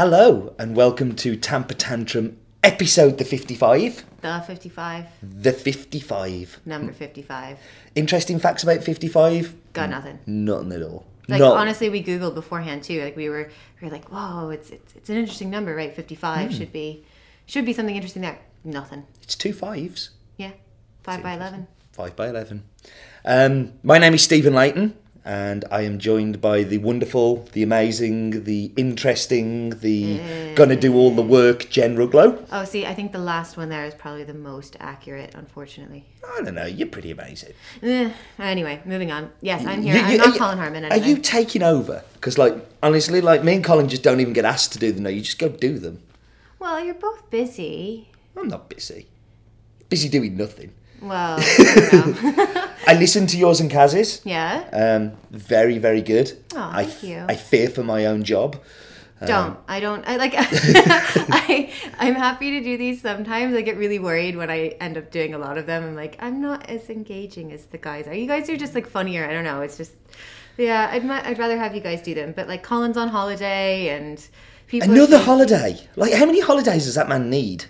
Hello and welcome to Tamper Tantrum episode the 55. The 55, The 55. number 55. Interesting facts about 55? Got nothing. Nothing at all. Like Not- honestly, we googled beforehand too. Like we were, we were like, whoa, it's it's, it's an interesting number, right? 55 should be should be something interesting there. Nothing. It's two fives. Yeah, five by eleven. Five by 11. Um, my name is Stephen Leighton and I am joined by the wonderful, the amazing, the interesting, the gonna do all the work Jen Rugolo. Oh, see, I think the last one there is probably the most accurate, unfortunately. I don't know, you're pretty amazing. Eh, anyway, moving on. Yes, I'm here. You- I'm you- not are you- Colin Harmon. Are you taking over? Because, like, honestly, like me and Colin just don't even get asked to do them. No, you just go do them. Well, you're both busy. I'm not busy. Busy doing nothing. Well. I listen to yours and Kaz's. yeah. Um, very, very good. Aw, I, thank you. I fear for my own job. don't i don't i like i i'm happy to do these sometimes i get really worried when i end up doing a lot of them i'm like i'm not as engaging as the guys are you guys are just like funnier i don't know it's just yeah i'd, I'd rather have you guys do them but like colin's on holiday and people Another holiday. Like, how many holidays does that man need?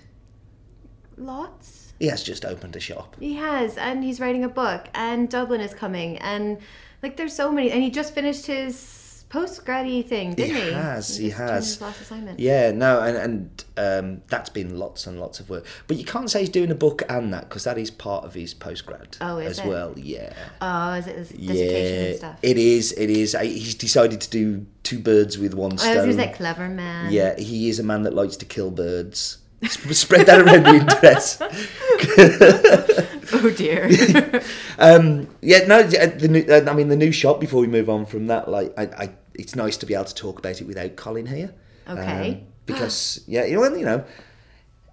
lots He has just opened a shop. he has and he's writing a book and dublin is coming and like there's so many and he just finished his post grady thing didn't he has, he turned has. his last assignment Yeah, no, and and um, that's been lots and lots of work. But you can't say he's doing a book and that because that is part of his postgrad Oh, is as it? well. Yeah. oh is it his dissertation and Yeah, stuff it is. It is. I, he's decided to do two birds with one stone. gonna say clever man. yeah, he is a man that likes to kill birds. Spread that around the interest. Oh dear. Um, yeah, no. The new, uh, I mean, the new shop. Before we move on from that, like, I, I, it's nice to be able to talk about it without Colin here. Okay. Um, because yeah, you know, you know,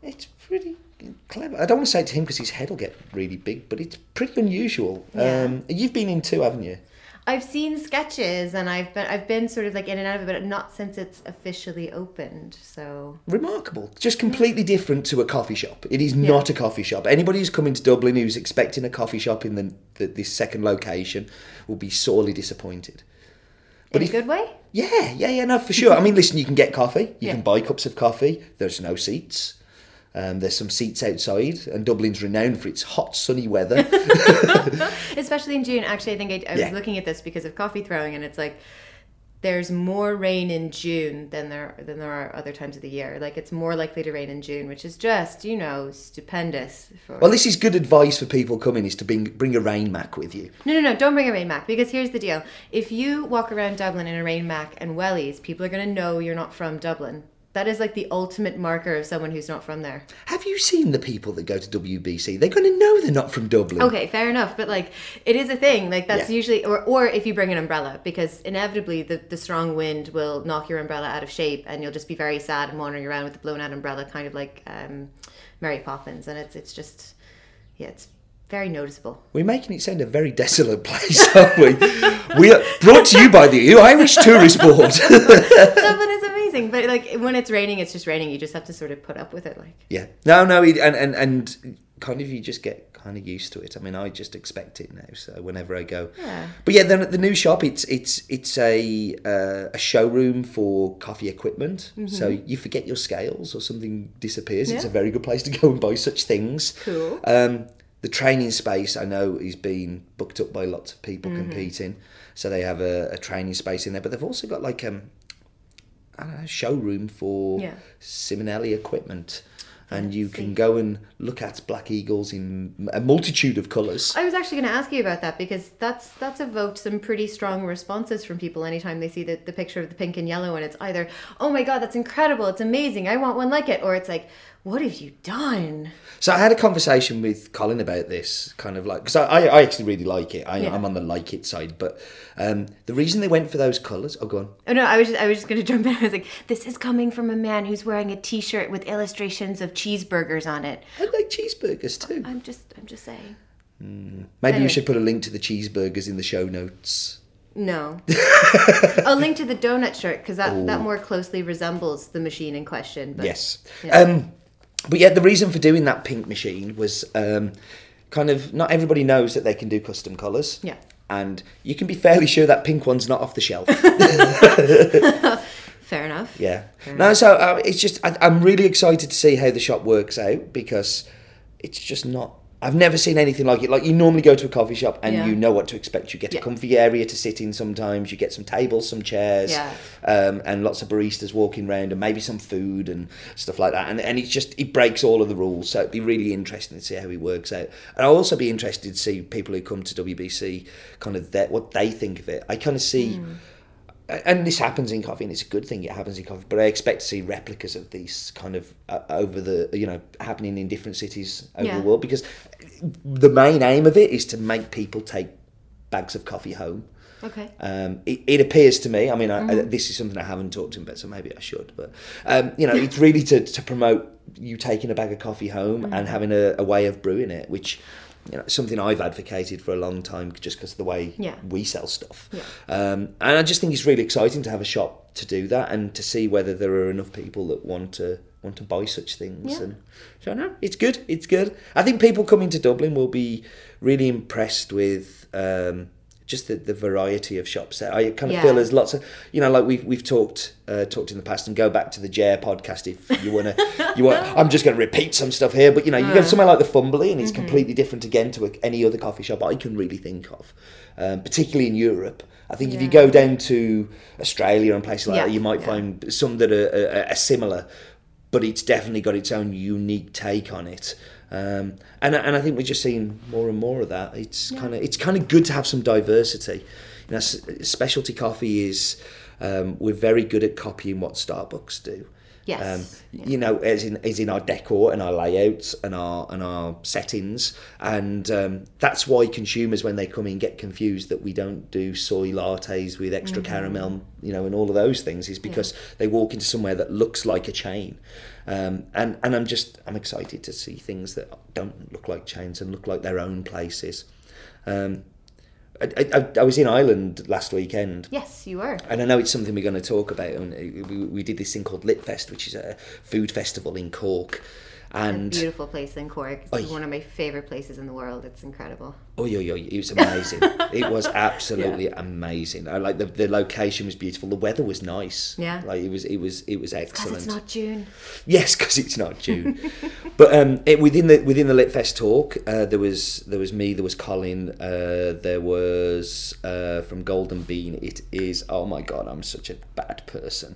it's pretty clever. I don't want to say it to him because his head will get really big, but it's pretty unusual. Yeah. Um, you've been in two, haven't you? I've seen sketches and I've been I've been sort of like in and out of it, but not since it's officially opened. So remarkable. Just completely different to a coffee shop. It is not a coffee shop. Anybody who's coming to Dublin who's expecting a coffee shop in the, the this second location will be sorely disappointed. But in if- a good way. Yeah, yeah, yeah, no, for sure. I mean, listen, you can get coffee. You Yeah. can buy cups of coffee. There's no seats. Um, there's some seats outside, and Dublin's renowned for its hot, sunny weather. Especially in June. Actually, I think I, I was Yeah. looking at this because of coffee throwing, and it's like there's more rain in June than there than there are other times of the year. Like it's more likely to rain in June, which is just you know stupendous. For... well, this is good advice for people coming: is to bring bring a rain mac with you. No, no, no, don't bring a rain mac because here's the deal. If you walk around Dublin in a rain mac and wellies, people are going to know you're not from Dublin. That is like the ultimate marker of someone who's not from there. Have you seen the people that go to WBC? They're going to know they're not from Dublin. Okay, fair enough, but like it is a thing. Like that's Yeah. usually or or if you bring an umbrella because inevitably the the strong wind will knock your umbrella out of shape and you'll just be very sad and wandering around with the blown out umbrella kind of like um Mary Poppins and it's it's just yeah, it's very noticeable. We're making it sound a very desolate place, aren't we? we are brought to you by the Irish Tourist Board. Dublin is amazing, but like when it's raining, it's just raining. You just have to sort of put up with it like yeah, no, no, and and and kind of you just get kind of used to it. I mean, I just expect it now. So whenever I go, Yeah. But yeah, then at the new shop, it's it's it's a uh, a showroom for coffee equipment. So you forget your scales or something disappears. It's a Mm-hmm. Very good place to go and buy such things. Cool. Um, the training space I know is being booked up by lots of people Mm-hmm. competing, so they have a, a training space in there. But they've also got like um, I don't know, a showroom for Yeah. Simonelli equipment. And you can go and look at Black Eagles in a multitude of colours. I was actually going to ask you about that because that's that's evoked some pretty strong responses from people anytime they see the, the picture of the pink and yellow and it's either oh my god that's incredible it's amazing I want one like it or it's like what have you done So I had a conversation with Colin about this, kind of like because I, I actually really like it. I, Yeah. I'm on the like it side, but um, the reason they went for those colours. Oh, go on. oh no I was just, I was just going to jump in I was like this is coming from a man who's wearing a t-shirt with illustrations of cheeseburgers on it I like cheeseburgers too. I'm just I'm just saying Maybe we Anyway. should put a link to the cheeseburgers in the show notes. no a link to the donut shirt because that that more closely resembles the machine in question but Yes. Yeah. Um, but yeah, the reason for doing that pink machine was um, kind of not everybody knows that they can do custom colours. Yeah. And you can be fairly sure that pink one's not off the shelf. Fair enough. Yeah. No, so uh, it's just I, I'm really excited to see how the shop works out because it's just not. I've never seen anything like it. Like you normally go to a coffee shop and Yeah. you know what to expect. You get a comfy area to sit in. Sometimes you get some tables, some chairs, Yeah. um, and lots of baristas walking around, and maybe some food and stuff like that. And and it's just it breaks all of the rules. So it'd be really interesting to see how he works out. And I'll also be interested to see people who come to WBC kind of that what they think of it. I kind of see and this happens in coffee, and it's a good thing it happens in coffee. But I expect to see replicas of these kind of uh, over the you know happening in different cities over Yeah. the world because the main aim of it is to make people take bags of coffee home. Okay. Um, it, it appears to me. I mean, I, I, Mm-hmm. this is something I haven't talked to him about, so maybe I should. But um, you know, it's really to, to promote you taking a bag of coffee home Mm-hmm. and having a, a way of brewing it, which you know, something I've advocated for a long time, just because of the way Yeah. we sell stuff. Yeah. Um, and I just think it's really exciting to have a shop to do that and to see whether there are enough people that want to want to buy such things. Yeah. And so no, it's good. It's good. I think people coming to Dublin will be really impressed with. Um, just the, the variety of shops there. I kind of Yeah. feel there's lots of, you know, like we've we've talked uh, talked in the past, and go back to the Jer podcast if you wanna. you want. I'm just going to repeat some stuff here, but you know, you go somewhere like the Fumbally, and it's completely different again to a, any other coffee shop I can really think of, um, particularly in Europe. I think if you go down to Australia and places like Yeah, that, you might yeah. find some that are, are, are similar, but it's definitely got its own unique take on it. Um, and and I think we're just seeing more and more of that. It's kind of it's kind of good to have some diversity. You know, specialty coffee is um, we're very good at copying what Starbucks do. Yes. Um, You know, as in as in our decor and our layouts and our and our settings, and um, that's why consumers when they come in get confused that we don't do soy lattes with extra caramel, you know, and all of those things is because they walk into somewhere that looks like a chain, um, and and I'm just I'm excited to see things that don't look like chains and look like their own places. Um, I, I, I was in Ireland last weekend. Yes, you were. And I know it's something we're going to talk about. And we, we did this thing called Litfest, which is a food festival in Cork. And Beautiful place in Cork. It's Oy. one of my favorite places in the world. It's incredible. oh, yo, yo, it was amazing. it was absolutely amazing. I like the, the location was beautiful. The weather was nice. Yeah. like it was it was it was Because excellent. it's not June. Yes, because it's not June. but um, it, within the within the Litfest talk, uh, there was there was me, there was Colin, uh, there was uh, from Golden Bean. It is oh my god, I'm such a bad person.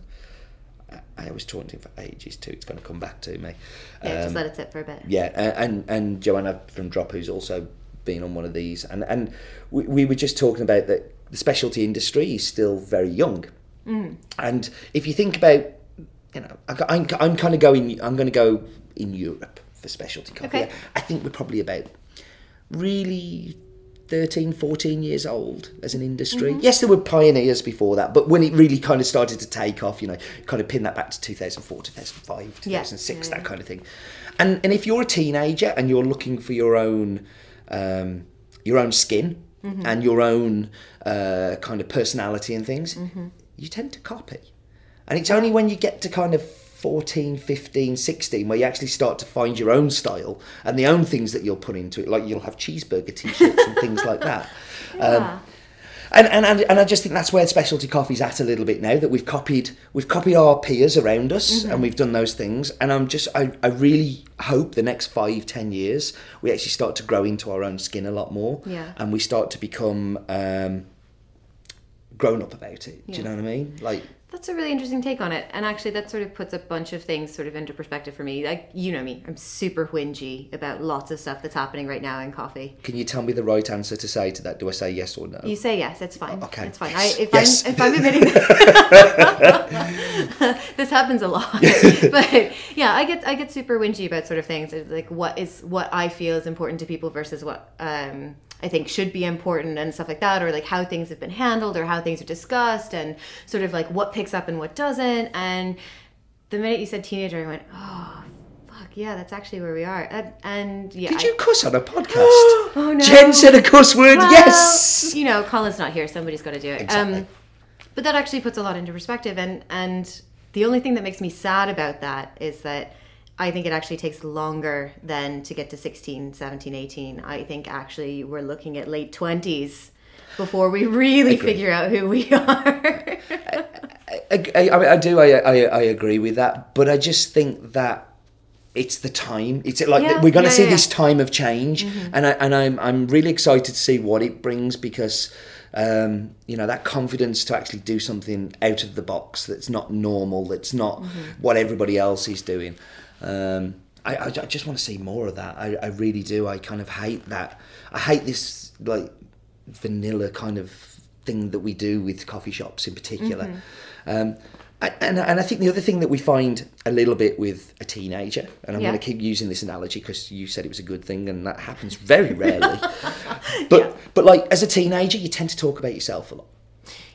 I, was talking to him for ages too. It's going to come back to me. Yeah, Um, just let it sit for a bit. yeah, and and Joanna from Drop, who's also been on one of these, and and we, we were just talking about that the specialty industry is still very young, and if you think about, you know, I, I'm I'm kind of going, I'm going to go in Europe for specialty coffee. Okay. I think we're probably about really 13, 14 years old as an industry. Yes, there were pioneers before that, but when it really kind of started to take off, you know, kind of pin that back to 2004, 2005, 2006, Yeah, that kind of thing. And and if you're a teenager and you're looking for your own um, your own skin and your own uh, kind of personality and things, you tend to copy. And it's only when you get to kind of 14, 15, 16 where you actually start to find your own style and the own things that you'll put into it. Like you'll have cheeseburger t-shirts and things like that. Yeah. And, and, and, and I just think that's where specialty coffee's at a little bit now that we've copied we've copied our peers around us and we've done those things and I'm just I, I really hope the next five ten years we actually start to grow into our own skin a lot more Yeah. and we start to become um, grown up about it do you know what I mean like That's a really interesting take on it. And actually, that sort of puts a bunch of things sort of into perspective for me. Like, you know me, I'm super whingy about lots of stuff that's happening right now in coffee. can you tell me the right answer to say to that do I say yes or no You say yes, it's fine. Okay. It's fine. Yes. I, if, Yes. I'm, if I'm admitting this happens a lot. but yeah, I get I get super whingy about sort of things It's like what is what I feel is important to people versus what um, I think should be important and stuff like that, or like how things have been handled or how things are discussed and sort of like what picks up and what doesn't. And the minute you said teenager, I went, oh. Fuck yeah, that's actually where we are. And, and yeah, did I- you cuss on a podcast Oh, no. Jen said a cuss word well, yes You know, Colin's not here. Somebody's got to do it. Exactly. Um, but that actually puts a lot into perspective. And and the only thing that makes me sad about that is that I think it actually takes longer than to get to 16, 17, 18. I think actually we're looking at late 20s before we really figure out who we are. I, I, I, I do. I, I, agree with that, but I just think that it's the time. It's like Yeah, we're going to yeah, see yeah. this time of change, and I, and I'm I'm really excited to see what it brings because. Um, you know that confidence to actually do something out of the box that's not normal, that's not what everybody else is doing. Um, I, I, I just want to see more of that. I, I really do. I kind of hate that. I hate this like vanilla kind of thing that we do with coffee shops in particular. Um, and, and I think the other thing that we find a little bit with a teenager, and I'm Yeah. going to keep using this analogy because you said it was a good thing, and that happens very rarely. but but like as a teenager, you tend to talk about yourself a lot.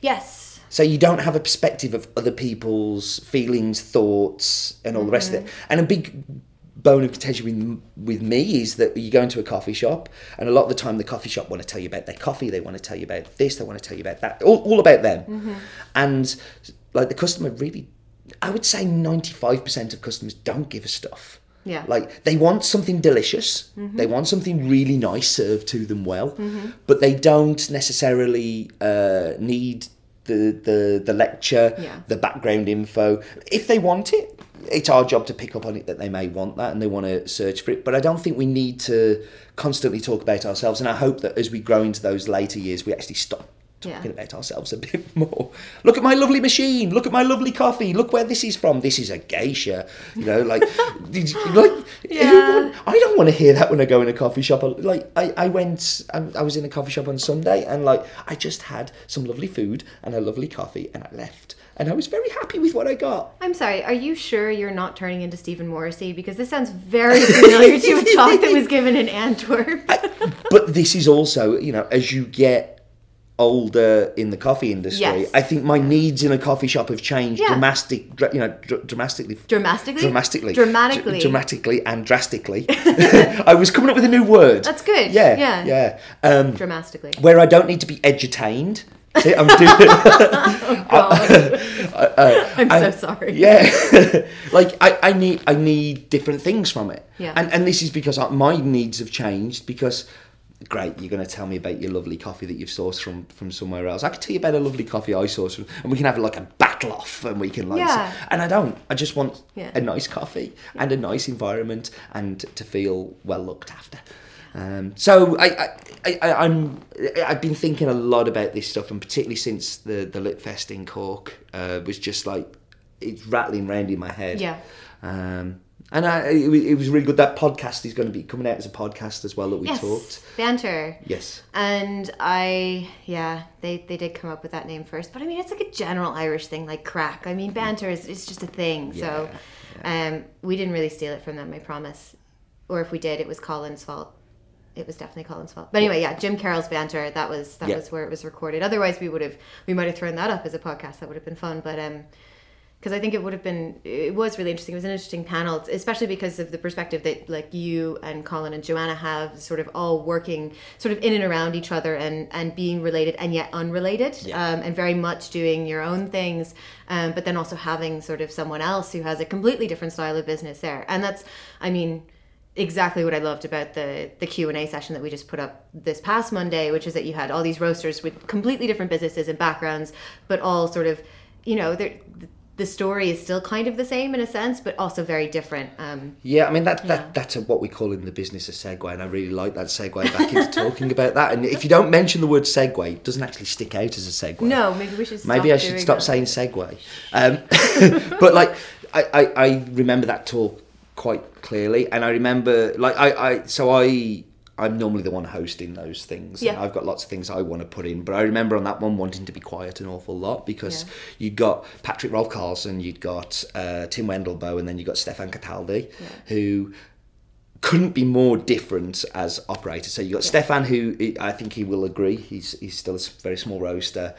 Yes. So you don't have a perspective of other people's feelings, thoughts, and all the rest of it. Mm-hmm. And a big bone of contention with, with me is that you go into a coffee shop, and a lot of the time the coffee shop want to tell you about their coffee, they want to tell you about this, they want to tell you about that, all, all about them. Mm-hmm. And like the customer really, I would say 95% of customers don't give a stuff. Yeah. Like they want something delicious, mm-hmm. they want something really nice served to them well, but they don't necessarily uh, need the, the the lecture, Yeah. the background info. If they want it, it's our job to pick up on it that they may want that and they want to search for it. But I don't think we need to constantly talk about ourselves. And I hope that as we grow into those later years, we actually stop Yeah. about ourselves a bit more. Look at my lovely machine. Look at my lovely coffee. Look where this is from. This is a geisha. You know, like, did you, like Yeah. who- I don't want to hear that when I go in a coffee shop. Like, I, I went, I, I was in a coffee shop on Sunday, and like, I just had some lovely food and a lovely coffee, and I left, and I was very happy with what I got. I'm sorry. Are you sure you're not turning into Stephen Morrissey? Because this sounds very familiar to a talk that was given in Antwerp. but this is also, you know, as you get older in the coffee industry, Yes. I think my needs in a coffee shop have changed Yeah. dramatic, dra- you know, dr- dramatically. Dramatically? Dramatically. Dramatically. Dr- dramatically and drastically. I was coming up with a new word. That's good. Yeah. Yeah. Yeah. Um, Dramatically. where I don't need to be edutained. See, I'm doing. God. uh, I'm I- so sorry. Yeah, like I, I need I need different things from it. Yeah. And and this is because I- my needs have changed because. Great, you're going to tell me about your lovely coffee that you've sourced from from somewhere else. I can tell you about a lovely coffee I sourced, from, and we can have like a battle off, and we can like. Yeah. And I don't. I just want Yeah. a nice coffee and a nice environment, and to feel well looked after. Um, so I, I, I, I'm I've been thinking a lot about this stuff, and particularly since the the Lit Fest in Cork uh, was just like it's rattling round in my head. Yeah. Um, and I, it, was- it was really good. That podcast is going to be coming out as a podcast as well that we Yes. talked. Banter. Yes. And I, yeah, they, they did come up with that name first. But I mean, it's like a general Irish thing, like crack. I mean, banter is it's just a thing. so um, we didn't really steal it from them, I promise. Or if we did, it was Colin's fault. It was definitely Colin's fault. But anyway, yeah, Jim Carroll's banter. That was that Yeah. was where it was recorded. Otherwise, we would have we might have thrown that up as a podcast. That would have been fun. But um, because I think it would have been it was really interesting. It was an interesting panel, especially because of the perspective that like you and Colin and Joanna have, sort of all working sort of in and around each other and and being related and yet unrelated, Yeah. um, and very much doing your own things, um, but then also having sort of someone else who has a completely different style of business there, and that's I mean exactly what I loved about the the Q and A session that we just put up this past Monday, which is that you had all these roasters with completely different businesses and backgrounds, but all sort of, you know, they're, the story is still kind of the same in a sense, but also very different. Um, Yeah, I mean that, Yeah. that that's a, what we call in the business a segue, and I really like that segue back into talking about that. And if you don't mention the word segue, it doesn't actually stick out as a segue. no, maybe we should. Stop Maybe I should stop that. saying segue. Um, but like, I, I, I remember that talk quite clearly, and I remember like I, I so I I'm normally the one hosting those things. and Yeah. I've got lots of things I want to put in, but I remember on that one wanting to be quiet an awful lot because Yeah. you'd got Patrik Rolf Karlsson, you'd got uh, Tim Wendelboe, and then you got Stefan Cataldi, who couldn't be more different as operators. So you got Stefan, who I- think he will agree. He's he's still a very small roaster,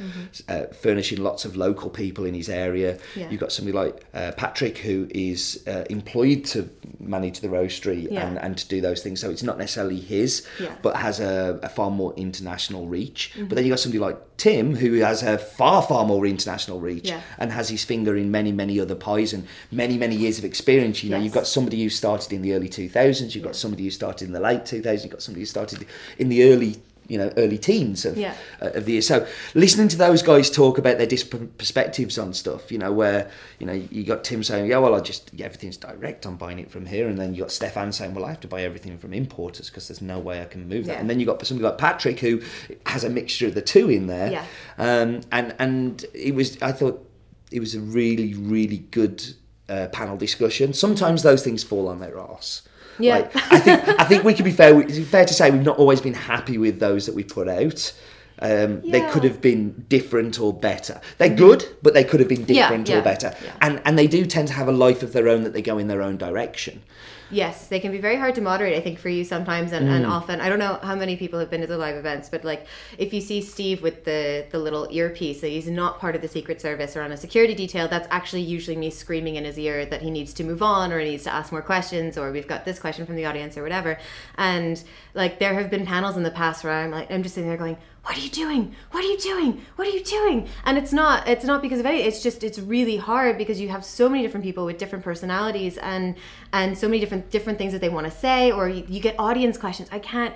uh, furnishing lots of local people in his area. Mm-hmm. Yeah. You've got somebody like uh, Patrick, who is uh, employed to manage the roastery Yeah. and, and to do those things. So it's not necessarily his, Yeah. Mm-hmm. but has a, a far more international reach. But then you've got somebody like Tim, who has a far far more international reach Yeah. and has his finger in many many other pies and many many years of experience. You know, Yes. you've got somebody who started in the early 2000s, you've got somebody who started in the late 2000s, you've got somebody who started in the early you know early teens of, Yeah. uh, of the year. So listening to those guys talk about their different perspectives on stuff, you know, where you know you got Tim saying, "Yeah, well, I just yeah, everything's direct. I'm buying it from here," and then you got Stefan saying, "Well, I have to buy everything from importers because there's no way I can move that." And then you got somebody like Patrick who has a mixture of the two in there. Yeah. Um, and and it was I thought it was a really really good uh, panel discussion. Sometimes those things fall on their arse. Yeah. Like, I think I think we could be fair. It's fair to say we've not always been happy with those that we put out. Um, They could have been different or better. They're good, but they could have been Yeah, different yeah, or better. yeah. And and they do tend to have a life of their own that they go in their own direction. Yes, they can be very hard to moderate, I think, for you sometimes and, and mm. often. I don't know how many people have been to the live events, but like if you see Steve with the, the little earpiece, that he's not part of the Secret Service or on a security detail, that's actually usually me screaming in his ear that he needs to move on or he needs to ask more questions or we've got this question from the audience or whatever. And like there have been panels in the past where I'm like, I'm just sitting there going, what are you doing? What are you doing? What are you doing? And it's not it's not because of any it's just it's really hard because you have so many different people with different personalities and and so many different different things that they want to say or you, you get audience questions. I can't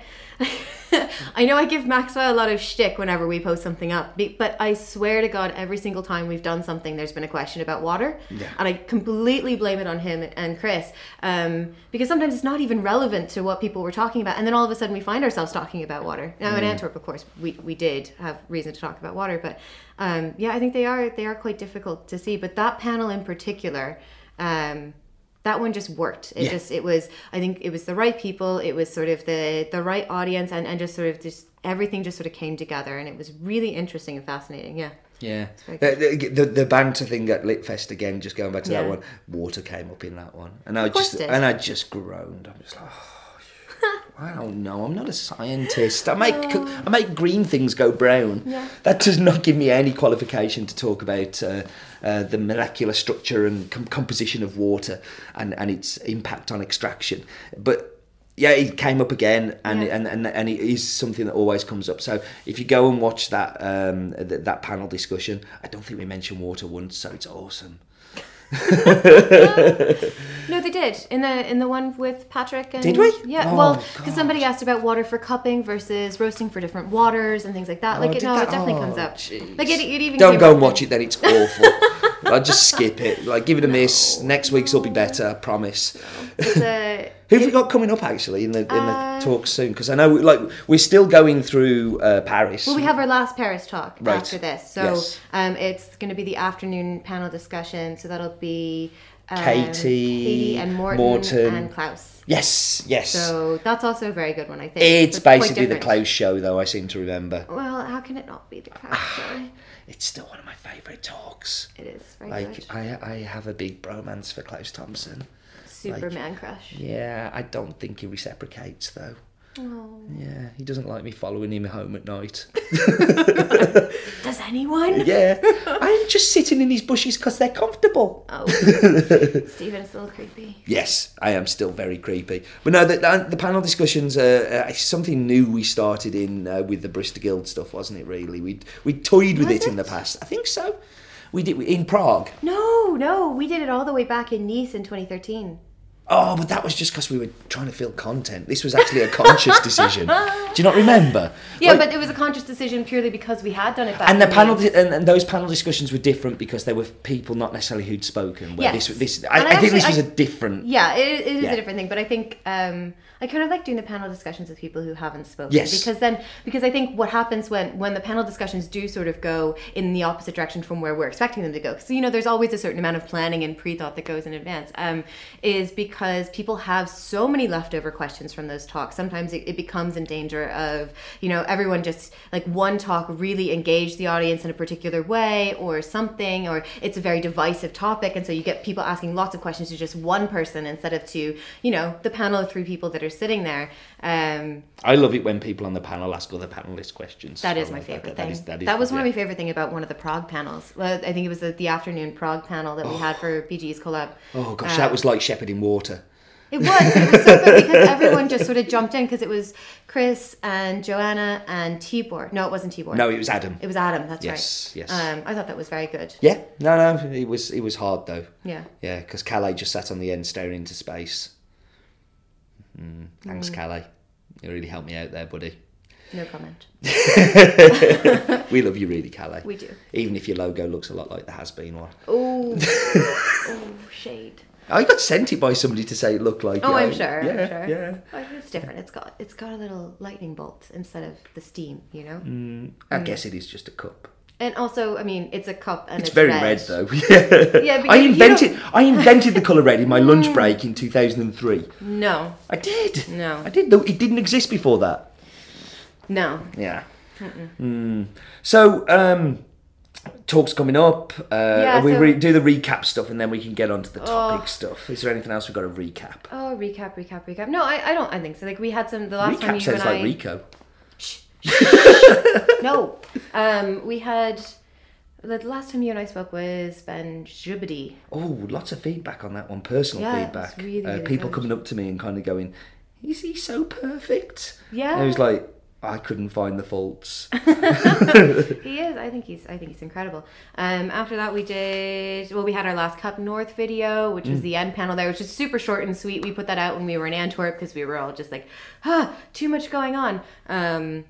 I know I give Maxwell a lot of shtick whenever we post something up, but I swear to God, every single time we've done something, there's been a question about water, and I completely blame it on him and Chris, um, because sometimes it's not even relevant to what people were talking about, and then all of a sudden we find ourselves talking about water. Now in Antwerp, of course, we, we did have reason to talk about water, but um, yeah, I think they are they are quite difficult to see. But that panel in particular. Um, that one just worked. It Yeah. just it was i think it was the right people it was sort of the the right audience and, and just sort of just everything just sort of came together and it was really interesting and fascinating yeah. Yeah, the, the, the the banter thing at Litfest again. Just going back to that one, water came up in that one, and I just it and I just groaned. I'm just like, oh, I don't know. I'm not a scientist. I make I make green things go brown. Yeah. That does not give me any qualification to talk about uh, uh, the molecular structure and com- composition of water and and its impact on extraction, but. Yeah, it came up again, and, Yeah. and and and it is something that always comes up. So if you go and watch that um, th- that panel discussion, I don't think we mentioned water once, so it's awesome. no they did in the in the one with patrick and Did we? yeah Oh, well because somebody asked about water for cupping versus roasting for different waters and things like that like Oh, it, no that? it definitely Oh, comes up jeez. like it, it even Don't go and watch it, then it's awful. like just skip it. Like give it a miss. Next week's will be better. I promise. it's a, Who have we got coming up actually in the in the Uh, talk soon? Because I know like we're still going through uh, Paris. Well, we have our last Paris talk Right. after this, so Yes. um, it's going to be the afternoon panel discussion. So that'll be um, Katie, Katie and Morton, Morton. and Klaus. yes, yes. So that's also a very good one, I think. it's quite basically the. Klaus show, though. I seem to remember. Well, how can it not be the Klaus show? It's still one of my favourite talks. It is very Like good. I, I have a big bromance for Klaus Thomsen. Superman crush. Yeah, I don't think he reciprocates though. Oh. Yeah, he doesn't like me following him home at night. Does anyone? yeah, I'm just sitting in these bushes because they're comfortable. Oh, Steven, it's a little creepy. Yes, I am still very creepy. But no, the, the, panel discussions are uh, something new we started in uh, with the Bristol Guild stuff, wasn't it? Really, we we toyed with Was it, in the past. I think so. We did in Prague. No, no, we did it all the way back in Nice in 2013. Oh, but that was just because we were trying to fill content. This was actually a conscious decision. Do you not remember? Yeah, Like- but it was a conscious decision purely because we had done it back. and the panel di- and, and those panel discussions were different because there were people not necessarily who'd spoken. Where Yes. this this I, I I think this was I- a different. Yeah, it, it is Yeah. a different thing, but I think um, I kind of like doing the panel discussions with people who haven't spoken. Yes. Because then, because I think what happens when when the panel discussions do sort of go in the opposite direction from where we're expecting them to go, because you know there's always a certain amount of planning and pre-thought that goes in advance, um, is because people have so many leftover questions from those talks. Sometimes it, it becomes in danger of you know everyone just like one talk really engaged the audience in a particular way or something, or it's a very divisive topic, and so you get people asking lots of questions to just one person instead of to you know the panel of three people that are sitting there. Um, I love it when people on the panel ask other panelists questions. that is my love favorite that. thing. That is, that is, that was one of my favorite thing about one of the Prague panels. Well, I think it was the, the afternoon Prague panel that we had for BG's collab. Oh gosh, that was like shepherding water. It was, it was so good because everyone just sort of jumped in because it was Chris and Joanna and Tibor. No, it wasn't Tibor. No, it was Adam. It was Adam. That's Yes, right. yes. Um, I thought that was very good. Yeah, no, no, it was it was hard though. Yeah. Yeah, because Calais just sat on the end staring into space. Mm, thanks, Calais. You really helped me out there, buddy. No comment. we love you really, Calais. We do. Even if your logo looks a lot like the has been one. Oh, oh, shade. I got sent it by somebody to say it looked like. Oh, you I'm sure. Yeah, I'm sure. yeah. But it's different. It's got it's got a little lightning bolt instead of the steam, you know. I Mm. guess it is just a cup. And also, I mean, it's a cup and It's, it's, very red. red, though. Yeah. Yeah, I you- you invented. I invented the color red in my lunch break in 2003. No, I did. No. I did. Though it didn't exist before that. no. Yeah. Mm. So, um, talks coming up. Uh, Yeah, we so- re- do the recap stuff, and then we can get on to the Oh. topic stuff. Is there anything else we've got to recap? Oh, recap, recap, recap. No, I, I don't. I think so. Like we had some the last time recap you sounds and like I. Rico. No, um, we had the last time you and I spoke was Ben Jubity. Oh, lots of feedback on that one. Personal Yeah, feedback. it's really, uh, people good. coming up to me and kind of going, "Is he so perfect?" Yeah. And I was like, I couldn't find the faults. He is. I think he's. I think he's incredible. Um, after that, we did. Well, we had our last Cup North video, which was Mm. the end panel there, which is super short and sweet. We put that out when we were in Antwerp because we were all just like, ah, too much going on. Um,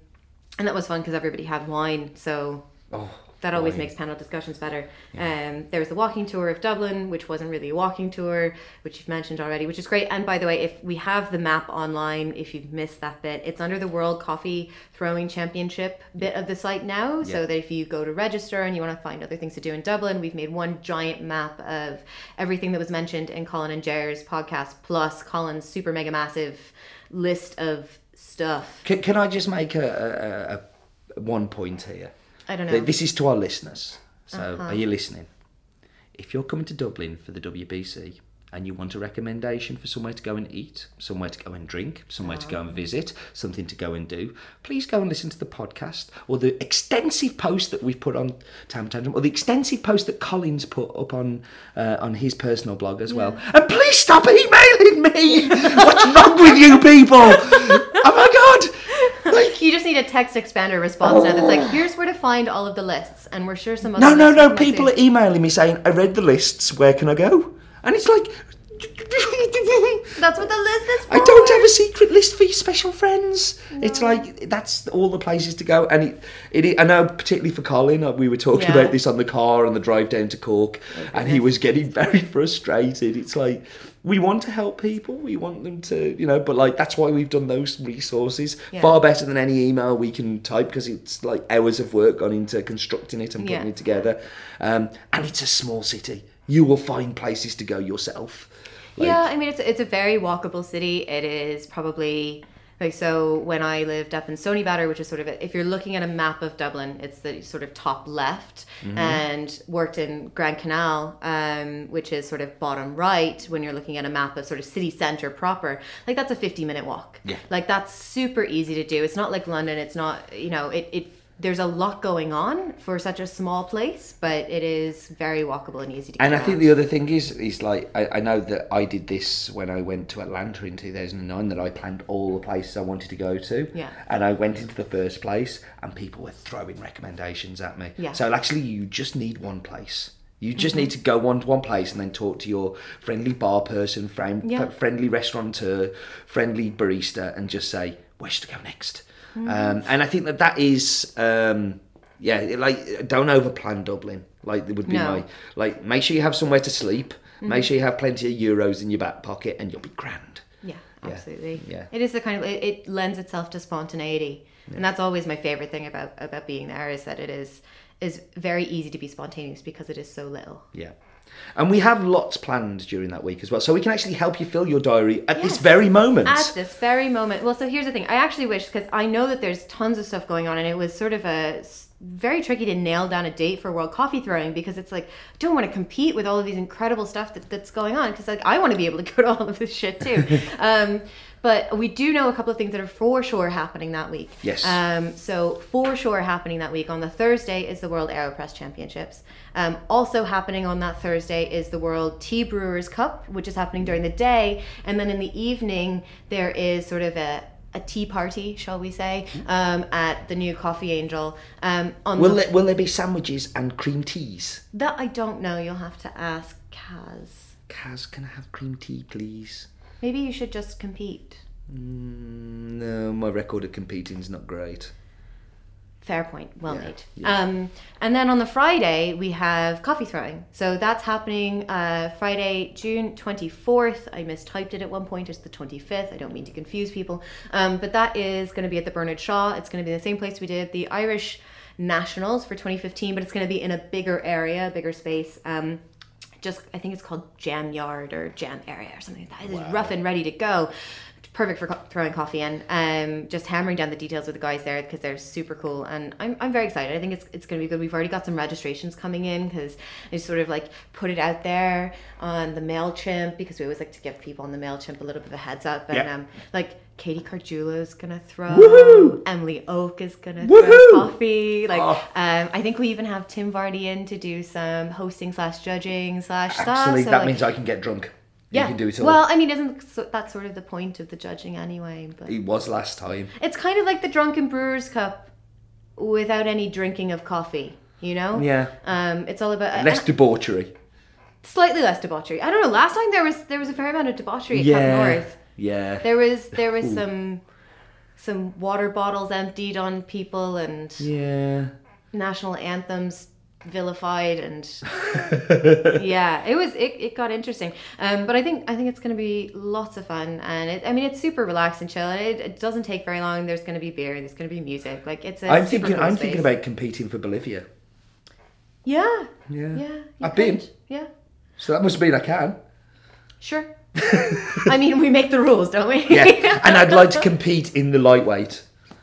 and that was fun because everybody had wine, so Oh, that always wine. makes panel discussions better. Um, there was the walking tour of Dublin, which wasn't really a walking tour, which you've mentioned already, which is great. And by the way, if we have the map online, if you've missed that bit, it's under the World Coffee Throwing Championship bit of the site now. Yeah. So that if you go to register and you want to find other things to do in Dublin, we've made one giant map of everything that was mentioned in Colin and Jer's podcast, plus Colin's super mega massive list of stuff. Can, can I just make a, a, a, one point here? I don't know. Uh-huh. This is to our listeners. So, are you listening? If you're coming to Dublin for the WBC and you want a recommendation for somewhere to go and eat, somewhere to go and drink, somewhere to go and visit, something to go and do, please go and listen to the podcast or the extensive post that we've put on Tamper Tantrum or the extensive post that Colin's put up on uh, on his personal blog as well. And please stop emailing me. What's wrong with you people? Oh my god! Like, You just need a text expander response now that's like, here's where to find all of the lists, and we're sure some other No, no, no. will come out People are emailing me saying, I read the lists, where can I go? And it's like, That's what the list is for. I don't have a secret list for your special friends. It's like, that's all the places to go. And it, it, I know, particularly for Colin, uh, we were talking Yeah. about this on the car on the drive down to Cork, and he was getting very frustrated. It's like, we want to help people, we want them to, you know, but like, that's why we've done those resources. Yeah. Far better than any email we can type because it's like hours of work gone into constructing it and putting Yeah. it together. Um, and it's a small city. You will find places to go yourself. Like, yeah, I mean it's it's a very walkable city. It is probably like so when I lived up in Stoneybatter, which is sort of a, if you're looking at a map of Dublin, it's the sort of top left, Mm-hmm. and worked in Grand Canal, um, which is sort of bottom right when you're looking at a map of sort of city centre proper. Like that's a 50 minute walk. Yeah. Like that's super easy to do. It's not like London. It's not you know it it. There's a lot going on for such a small place, but it is very walkable and easy to. Get. And I think the other thing is, is like I, I know that I did this when I went to Atlanta in two thousand and nine. That I planned all the places I wanted to go to. Yeah. And I went into the first place, and people were throwing recommendations at me. Yeah. So actually, you just need one place. You just mm-hmm. need to go one to one place and then talk to your friendly bar person, friend, Yeah. friendly restaurateur, friendly barista, and just say where should I go next. Um, and I think that that is. Um, yeah, like don't overplan Dublin. Like it would be No. my like. Make sure you have somewhere to sleep. Make sure you have plenty of euros in your back pocket, and you'll be grand. Yeah, absolutely. yeah. It is the kind of it, it lends itself to spontaneity, and that's always my favorite thing about about being there is that it is is very easy to be spontaneous because it is so little. Yeah. And we have lots planned during that week as well, so we can actually help you fill your diary at this very moment. At this very moment. Well, so here's the thing. I actually wish because I know that there's tons of stuff going on, and it was sort of a very tricky to nail down a date for World Coffee Throwing because it's like I don't want to compete with all of these incredible stuff that, that's going on because like I want to be able to go to all of this shit too. um, but we do know a couple of things that are for sure happening that week. Yes. Um, so for sure happening that week on the Thursday is the World Aeropress Championships. Um, also happening on that Thursday is the World Tea Brewers Cup, which is happening during the day, and then in the evening there is sort of a a tea party, shall we say, um, at the new Coffee Angel. Um, on Will the, there, will there be sandwiches and cream teas? that I don't know. You'll have to ask Kaz. Kaz, can I have cream tea, please? Maybe you should just compete. Mm, no, my record of competing is not great. Fair point. Well Yeah, made. yeah. Um, and then on the Friday, we have coffee throwing. So that's happening uh, Friday, June 24th. I mistyped it at one point. It's the 25th. I don't mean to confuse people. Um, but that is going to be at the Bernard Shaw. It's going to be the same place we did the Irish Nationals for 2015, but it's going to be in a bigger area, bigger space. Um, just I think it's called Jam Yard or Jam Area or something like that. It's rough and ready to go. Perfect for co- throwing coffee in. Um, just hammering down the details with the guys there because they're super cool, and I'm, I'm very excited. I think it's it's going to be good. We've already got some registrations coming in because I just sort of like put it out there on the Mailchimp because we always like to give people on the Mailchimp a little bit of a heads up. And Yeah. um, like Katie Cardula's gonna throw, Woohoo! Emily Oak is gonna Woohoo! throw coffee. Like Oh. um, I think we even have Tim Vardy in to do some hosting slash judging slash stuff. Actually, so, that like, means I can get drunk. Yeah. You can do it all. Well, I mean, isn't that sort of the point of the judging anyway? But it was last time. it's kind of like the Drunken Brewers Cup without any drinking of coffee. You know? Yeah. Um, it's all about Less debauchery. slightly less debauchery. I don't know. Last time there was there was a fair amount of debauchery at Cup North. Yeah. There was there was some some water bottles emptied on people and Yeah. national anthems vilified and yeah it was it, it got interesting um but i think i think it's going to be lots of fun and it, i mean it's super relaxed and chill and it, it doesn't take very long there's going to be beer there's going to be music like it's a I'm thinking. cool I'm space. thinking about competing for Bolivia. yeah Yeah. yeah I've been. yeah So that must mean I can. sure i mean we make the rules don't we Yeah. and I'd like to compete in the lightweight.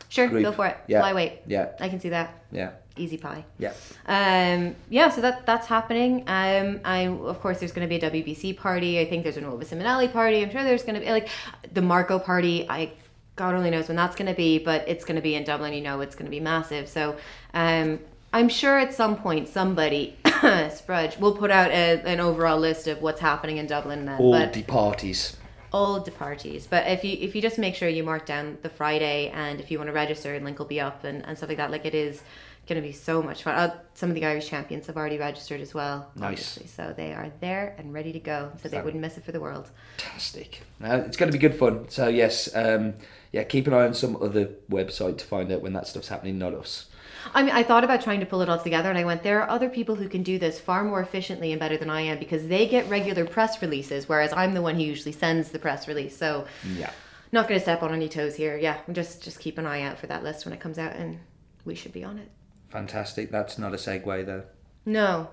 sure Group. go for it Yeah. lightweight Yeah. i can see that Yeah. Easy pie Yeah. Um, yeah, so that that's happening. Um, I of course there's going to be a WBC party. I think there's an Nuova Simonelli party. I'm sure there's going to be like the Marco party. I God only knows when that's going to be, but it's going to be in Dublin. You know, it's going to be massive. So um, I'm sure at some point somebody, Sprudge, will put out a, an overall list of what's happening in Dublin. Then, All but the parties. all the parties. But if you if you just make sure you mark down the Friday and if you want to register, link will be up and, and stuff like that. Like it is going to be so much fun. Uh, some of the Irish champions have already registered as well. Nice. So they are there and ready to go. So they wouldn't miss it for the world. Fantastic. Now, it's going to be good fun. So yes, um, yeah, keep an eye on some other website to find out when that stuff's happening. Not us. I mean, I thought about trying to pull it all together, and I went, there are other people who can do this far more efficiently and better than I am because they get regular press releases, whereas I'm the one who usually sends the press release. So, Yeah. not going to step on any toes here. Yeah, just just keep an eye out for that list when it comes out, and we should be on it. Fantastic. That's not a segue though. No,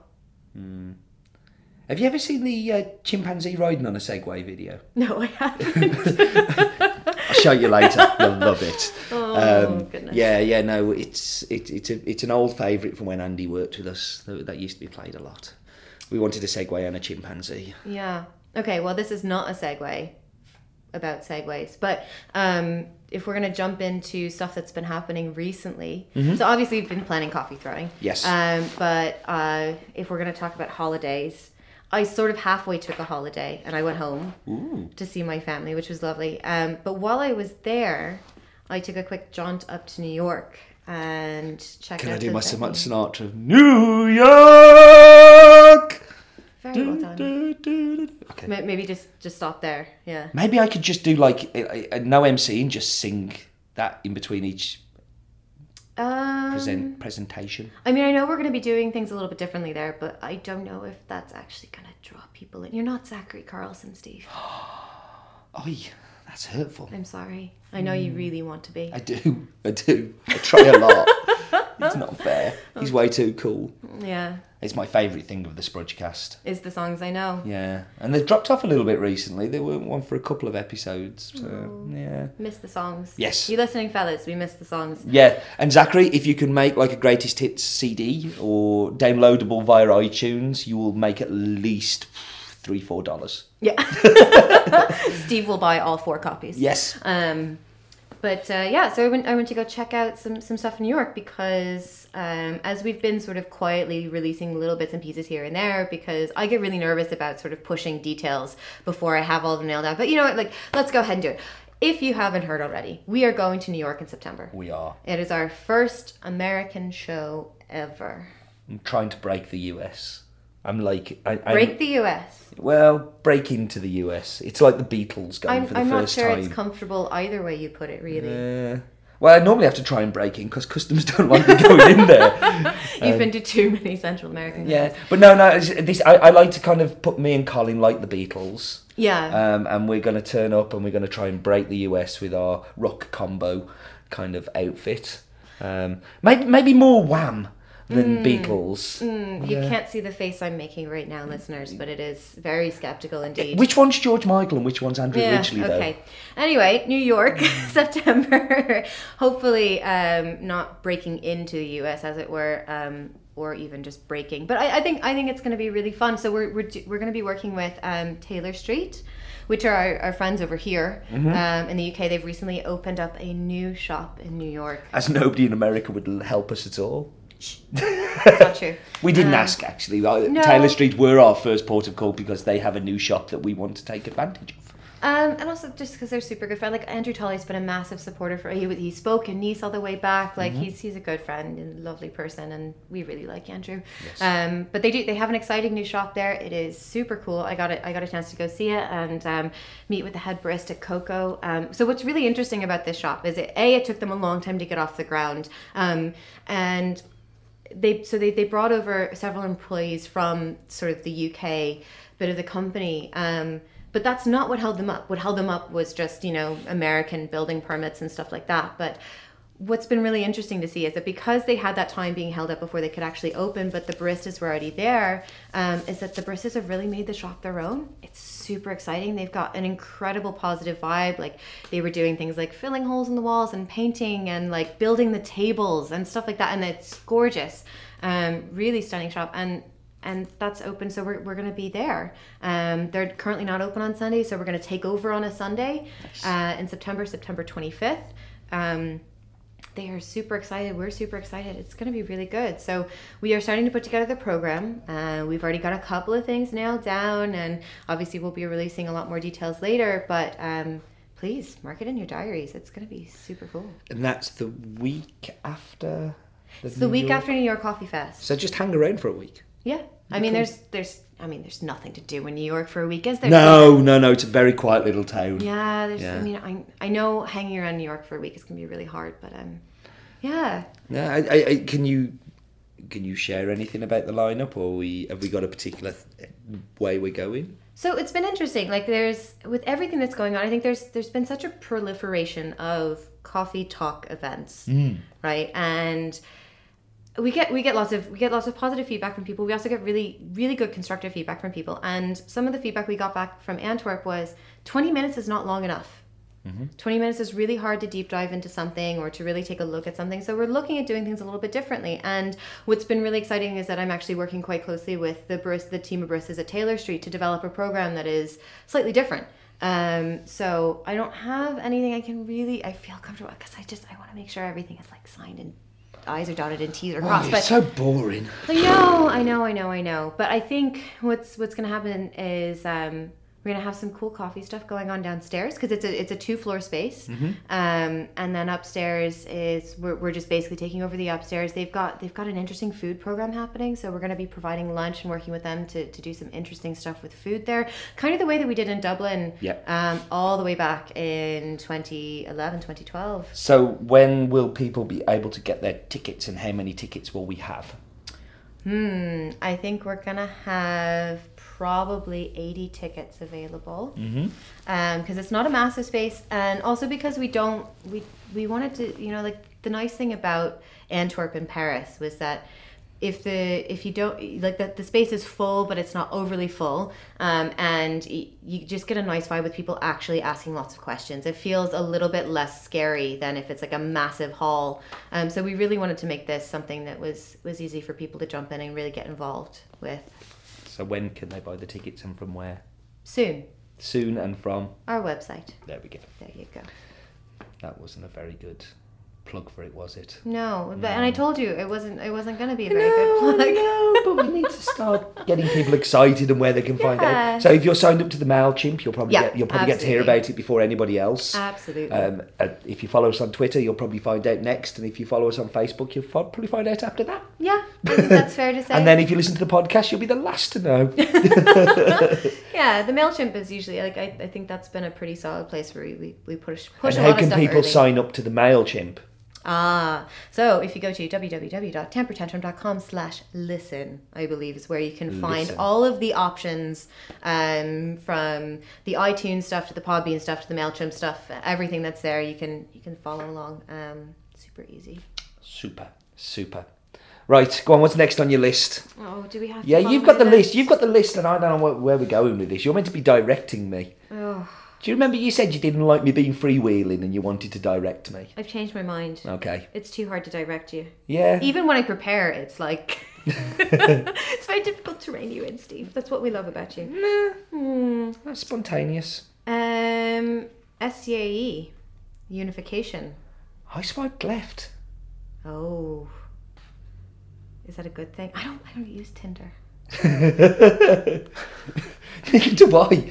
Have you ever seen the uh, chimpanzee riding on a Segway video? no, I haven't. I'll show you later. You'll love it. oh goodness. Um, Yeah, yeah, no, it's it, it's a, it's an old favourite from when Andy worked with us. That, that used to be played a lot. We wanted a Segway and a chimpanzee. Yeah. Okay. Well, this is not a segue about segues, but um, if we're gonna jump into stuff that's been happening recently, so obviously we've been planning coffee throwing. Yes. Um, but uh, if we're gonna talk about holidays, I sort of halfway took a holiday and I went home Ooh. to see my family, which was lovely. Um, but while I was there, I took a quick jaunt up to New York and checked Can out. I do my so much. Sinatra? New York. Very well done. Okay. Ma- Maybe just just stop there. Yeah. Maybe I could just do like a, a, no MC and just sing that in between each Um, present presentation. I mean, I know we're going to be doing things a little bit differently there, but I don't know if that's actually going to draw people in. You're not Zachary Carlsen, Steve. Oh, that's hurtful. I'm sorry. I know you really want to be. I do. I do. I try a lot. it's not fair. He's way too cool. Yeah, It's my favourite thing of the Sprudgecast. is the songs I know. Yeah, and they've dropped off a little bit recently. They weren't one for a couple of episodes. So, Oh. yeah. Miss the songs. Yes. You listening, fellas? We miss the songs. Yeah, and Zachary, if you can make like a greatest hits CD or downloadable via iTunes, you will make at least three, four dollars. Yeah. Steve will buy all four copies. Yes. Um, but uh, yeah, so I went. I went to go check out some some stuff in New York because um, as we've been sort of quietly releasing little bits and pieces here and there, because I get really nervous about sort of pushing details before I have all of them nailed down. But you know what? Like, let's go ahead and do it. If you haven't heard already, we are going to New York in September. We are. It is our first American show ever. I'm trying to break the US. I'm like, I, Break I'm, the U.S. Well, break into the US. It's like the Beatles going I'm, for the I'm not first sure time. it's comfortable either way you put it, really. Uh, well, I normally have to try and break in because customs don't like me going in there. You've been to too many Central American um, Yeah, countries. but no, no. This I, I like to kind of put me and Colin like the Beatles. Yeah. Um, and we're going to turn up and we're going to try and break the US with our rock combo kind of outfit. Um, maybe maybe more Wham than Beatles. Mm, You can't see the face I'm making right now, listeners, but it is very skeptical indeed. Which one's George Michael and which one's Andrew yeah, Ridgeley though? okay. Anyway, New York, September. Hopefully, um, not breaking into the U.S. as it were, um, or even just breaking. But I, I think I think it's going to be really fun. So we're we're, we're going to be working with um, Taylor Street, which are our, our friends over here Mm-hmm. um, in the UK. They've recently opened up a new shop in New York. As nobody in America would help us at all. It's not true. We didn't Um, ask actually. No. Taylor Street were our first port of call because they have a new shop that we want to take advantage of. Um, and also just because they're super good friends. Like Andrew Tolley's been a massive supporter for. He he spoke in Nice all the way back. Like he's he's a good friend and a lovely person, and we really like Andrew. Um, but they do they have an exciting new shop there. It is super cool. I got it. I got a chance to go see it and um, meet with the head barista Coco. Um, so what's really interesting about this shop is it a it took them a long time to get off the ground, um, and they so they, they brought over several employees from sort of the UK bit of the company um, but that's not what held them up. What held them up was just you know American building permits and stuff like that. But what's been really interesting to see is that because they had that time being held up before they could actually open but the baristas were already there um, is that the baristas have really made the shop their own. It's super exciting. They've got an incredible positive vibe. Like they were doing things like filling holes in the walls and painting and like building the tables and stuff like that and it's gorgeous. Um, really stunning shop and and that's open so we're, we're going to be there. Um, they're currently not open on sunday so we're going to take over on a sunday uh, in september september 25th um, they are super excited we're super excited it's going to be really good so we are starting to put together the program uh, we've already got a couple of things nailed down and obviously we'll be releasing a lot more details later but um, please mark it in your diaries it's going to be super cool And that's the week after. it's the New week York- after new york coffee fest So just hang around for a week. yeah i mean there's there's i mean there's nothing to do in new york for a week is there No, no, no. It's a very quiet little town. Yeah, there's. Yeah. I mean, I I know hanging around New York for a week is gonna be really hard, but um, yeah. Yeah, I, I, I, can you can you share anything about the lineup, or we have we got a particular th- way we're going? So it's been interesting. Like there's with everything that's going on, I think there's there's been such a proliferation of coffee talk events, right? And we get we get lots of we get lots of positive feedback from people. We also get really really good constructive feedback from people. And some of the feedback we got back from Antwerp was 20 minutes is not long enough. 20 minutes is really hard to deep dive into something or to really take a look at something. So we're looking at doing things a little bit differently. And what's been really exciting is that I'm actually working quite closely with the barista, the team of baristas at Taylor Street to develop a program that is slightly different. Um, so I don't have anything I can really I feel comfortable because I just I want to make sure everything is like signed and I's are dotted and T's are Oh, crossed. you're but so boring. I know, I know, I know, I know. But I think what's what's gonna happen is um, we're gonna have some cool coffee stuff going on downstairs because it's a it's a two floor space, um, and then upstairs is we're, we're just basically taking over the upstairs. They've got they've got an interesting food program happening, so we're gonna be providing lunch and working with them to, to do some interesting stuff with food there, kind of the way that we did in Dublin, Yep. um, all the way back in 2011, 2012. So when will people be able to get their tickets, and how many tickets will we have? Hmm, I think we're gonna have probably 80 tickets available. Mm-hmm. because it's not a massive space and also because we don't we we wanted to you know like the nice thing about antwerp and paris was that if the if you don't like that the space is full but it's not overly full um, and y- you just get a nice vibe with people actually asking lots of questions. It feels a little bit less scary than if it's like a massive hall. Um, so we really wanted to make this something that was was easy for people to jump in and really get involved with So when can they buy the tickets, and from where? soon Soon and from. our website There we go. there you go That wasn't a very good plug for it, was it? No, but and I told you it wasn't. It wasn't going to be a very good plug. no, but we need to start getting people excited and where they can find out. So if you're signed up to the Mailchimp, you'll probably Yeah, get you'll probably get to hear about it before anybody else. Absolutely. Um, uh, if you follow us on Twitter, you'll probably find out next, and if you follow us on Facebook, you'll probably find out after that. yeah, I think that's fair to say. And then if you listen to the podcast, you'll be the last to know. Yeah, the Mailchimp is usually like I, I think that's been a pretty solid place where we, we, we push push and a how lot can of stuff people early. sign up to the Mailchimp? Ah, so if you go to www.tampertantrum.com slash listen, I believe is where you can find Listen. all of the options um, from the iTunes stuff to the Podbean stuff to the MailChimp stuff, everything that's there, you can you can follow along. Um, super easy. Super, super. Right, go on. What's next on your list? Oh, do we have Yeah, follow you've got my the list. You've got the list, and I don't know where, where we're going with this. You're meant to be directing me. Oh, Do you remember you said you didn't like me being freewheeling and you wanted to direct me? I've changed my mind. Okay. It's too hard to direct you. Yeah. Even when I prepare, it's like it's very difficult to rein you in, Steve. That's what we love about you. Hmm. That's spontaneous. Um, SCAE, unification. I swiped left. Oh, is that a good thing? I don't. I don't use Tinder. Do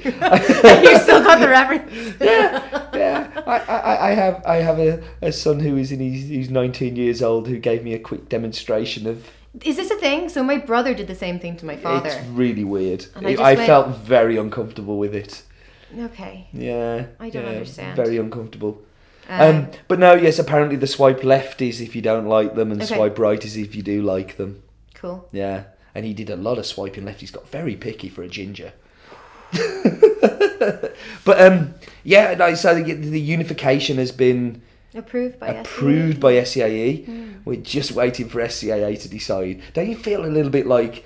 you still got the reference. yeah, yeah. I, I, I have I have a, a son who is in his, who's 19 years old who gave me a quick demonstration of. Is this a thing? So my brother did the same thing to my father. It's really weird. And I I, went- felt very uncomfortable with it. Okay. Yeah. I don't yeah, understand. Very uncomfortable. Um, Um, but no, yes, apparently the swipe left is if you don't like them, and Okay. swipe right is if you do like them. cool. Yeah, and he did a lot of swiping left. He's got very picky for a ginger. but um, yeah, no, so the, the unification has been Approved by approved by SCAE. We're just waiting for SCAE to decide. Don't you feel a little bit like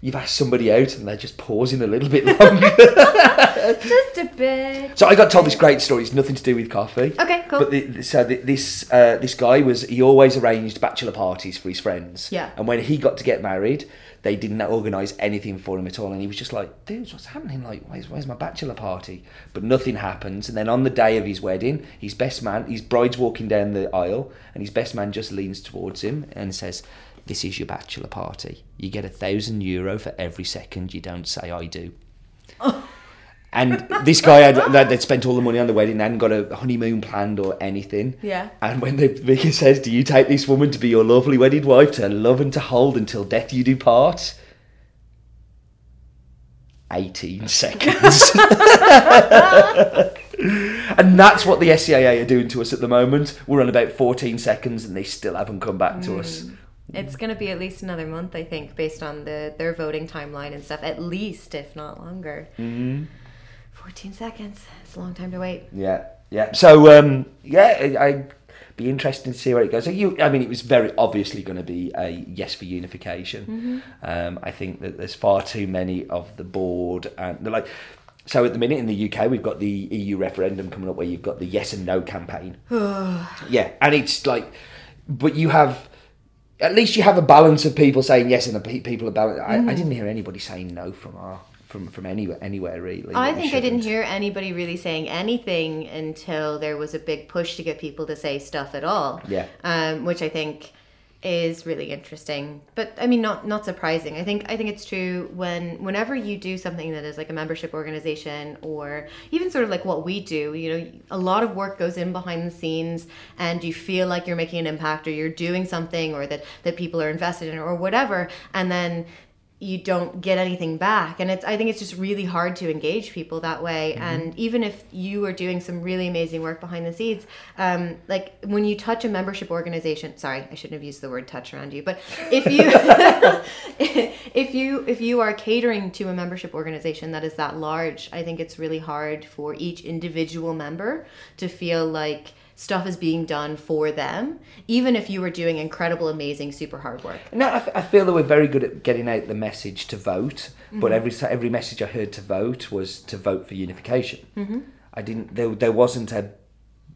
you've asked somebody out and they're just pausing a little bit longer? Just a bit. so I got told this great story. It's nothing to do with coffee. Okay, cool. But the, so the, this uh, this guy was he always arranged bachelor parties for his friends. Yeah. And when he got to get married, they didn't organise anything for him at all, and he was just like, "Dudes, what's happening? Like, where's, where's my bachelor party?" But nothing happens. And then on the day of his wedding, his best man, his bride's walking down the aisle, and his best man just leans towards him and says. This is your bachelor party. You get a thousand euro for every second you don't say I do. And this guy had they'd spent all the money on the wedding, hadn't got a honeymoon planned or anything. Yeah. And when the vicar says, "Do you take this woman to be your lovely wedded wife, to love and to hold until death you do part?" Eighteen seconds. and that's what the SCAA are doing to us at the moment. We're on about fourteen seconds, and they still haven't come back to us. Mm. It's gonna be at least another month, I think, based on the their voting timeline and stuff. At least, if not longer. Mm-hmm. Fourteen seconds. It's a long time to wait. Yeah, yeah. So um, yeah, I, I'd be interested to see where it goes. So you, I mean, it was very obviously going to be a yes for unification. Um, I think that there's far too many of the board, and they're like. So at the minute in the UK, we've got the EU referendum coming up, where you've got the yes and no campaign. yeah, and it's like, but you have. At least you have a balance of people saying yes and the pe- people are balanced. I, I didn't hear anybody saying no from our from from anywhere anywhere really. I think I didn't shouldn't. hear anybody really saying anything until there was a big push to get people to say stuff at all. Yeah. Um, which I think is really interesting. But I mean not not surprising. I think I think it's true when whenever you do something that is like a membership organization or even sort of like what we do, you know, a lot of work goes in behind the scenes and you feel like you're making an impact or you're doing something or that that people are invested in or whatever and then you don't get anything back. And it's i think it's just really hard to engage people that way. And even if you are doing some really amazing work behind the scenes um, like when you touch a membership organization sorry i shouldn't have used the word touch around you but if you if you if you are catering to a membership organization that is that large i think it's really hard for each individual member to feel like stuff is being done for them even if you were doing incredible amazing super hard work No, I, f- I feel that we're very good at getting out the message to vote, Mm-hmm. but every every message I heard to vote was to vote for unification. Mm-hmm. I didn't. There, there wasn't a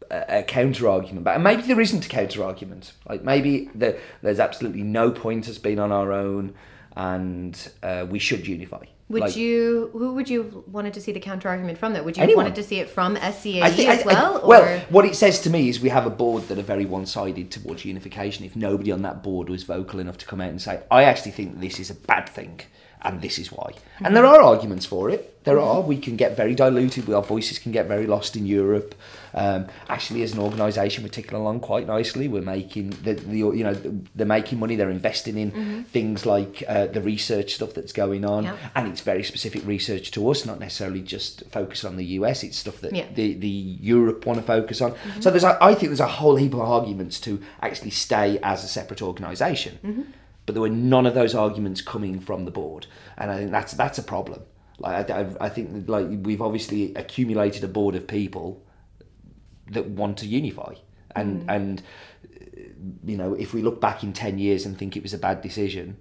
a, a counter argument, but maybe there isn't a counter argument. Like maybe there, there's absolutely no point us being on our own, and uh, we should unify. Would Like, you? Who would you have wanted to see the counter argument from? That would you have Anyone. wanted to see it from SCAE I think- I- as I- well? or well, what it says to me is we have a board that are very one-sided towards unification. If nobody on that board was vocal enough to come out and say, "I actually think this is a bad thing, and this is why," and there are arguments for it. There are. We can get very diluted. Our voices can get very lost in Europe. Um, actually, as an organisation, we're ticking along quite nicely. We're making the, the you know they're making money. They're investing in things like uh, the research stuff that's going on, Yeah. and it's very specific research to us, not necessarily just focus on the US. It's stuff that Yeah. the the Europe want to focus on. So there's a, I think there's a whole heap of arguments to actually stay as a separate organisation. But there were none of those arguments coming from the board, and I think that's that's a problem. Like I, I, think like we've obviously accumulated a board of people that want to unify, and and uh, you know if we look back in ten years and think it was a bad decision,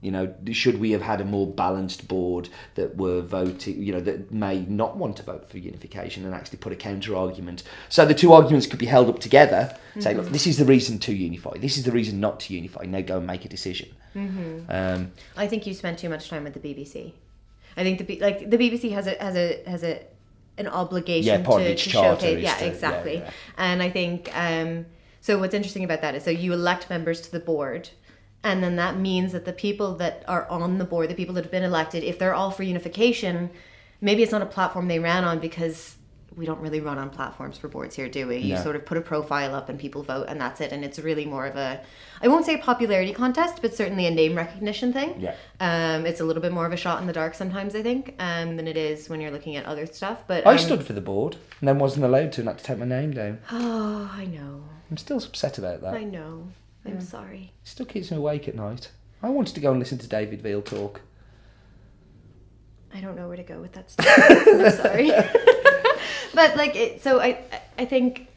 you know should we have had a more balanced board that were voting, you know that may not want to vote for unification and actually put a counter argument, so the two arguments could be held up together. Say, look, this is the reason to unify. This is the reason not to unify. Now go and make a decision. Um, I think you spent too much time with the BBC. I think the B- like the BBC has a has a has a an obligation Yeah, to, to showcase. Yeah, to- yeah, exactly. yeah. And I think um, so. What's interesting about that is so you elect members to the board. And then that means that the people that are on the board, the people that have been elected, if they're all for unification, maybe it's not a platform they ran on because we don't really run on platforms for boards here, do we? You No. sort of put a profile up and people vote and that's it. And it's really more of a, I won't say a popularity contest, but certainly a name recognition thing. Yeah. Um, it's a little bit more of a shot in the dark sometimes, I think, um, than it is when you're looking at other stuff. But I um, stood for the board and then wasn't allowed to, not to take my name down. Oh, I know, I'm still upset about that. I know. I'm sorry. It still keeps me awake at night. I wanted to go and listen to David Veal talk. I don't know where to go with that stuff. I'm sorry. but like, it, so I, I think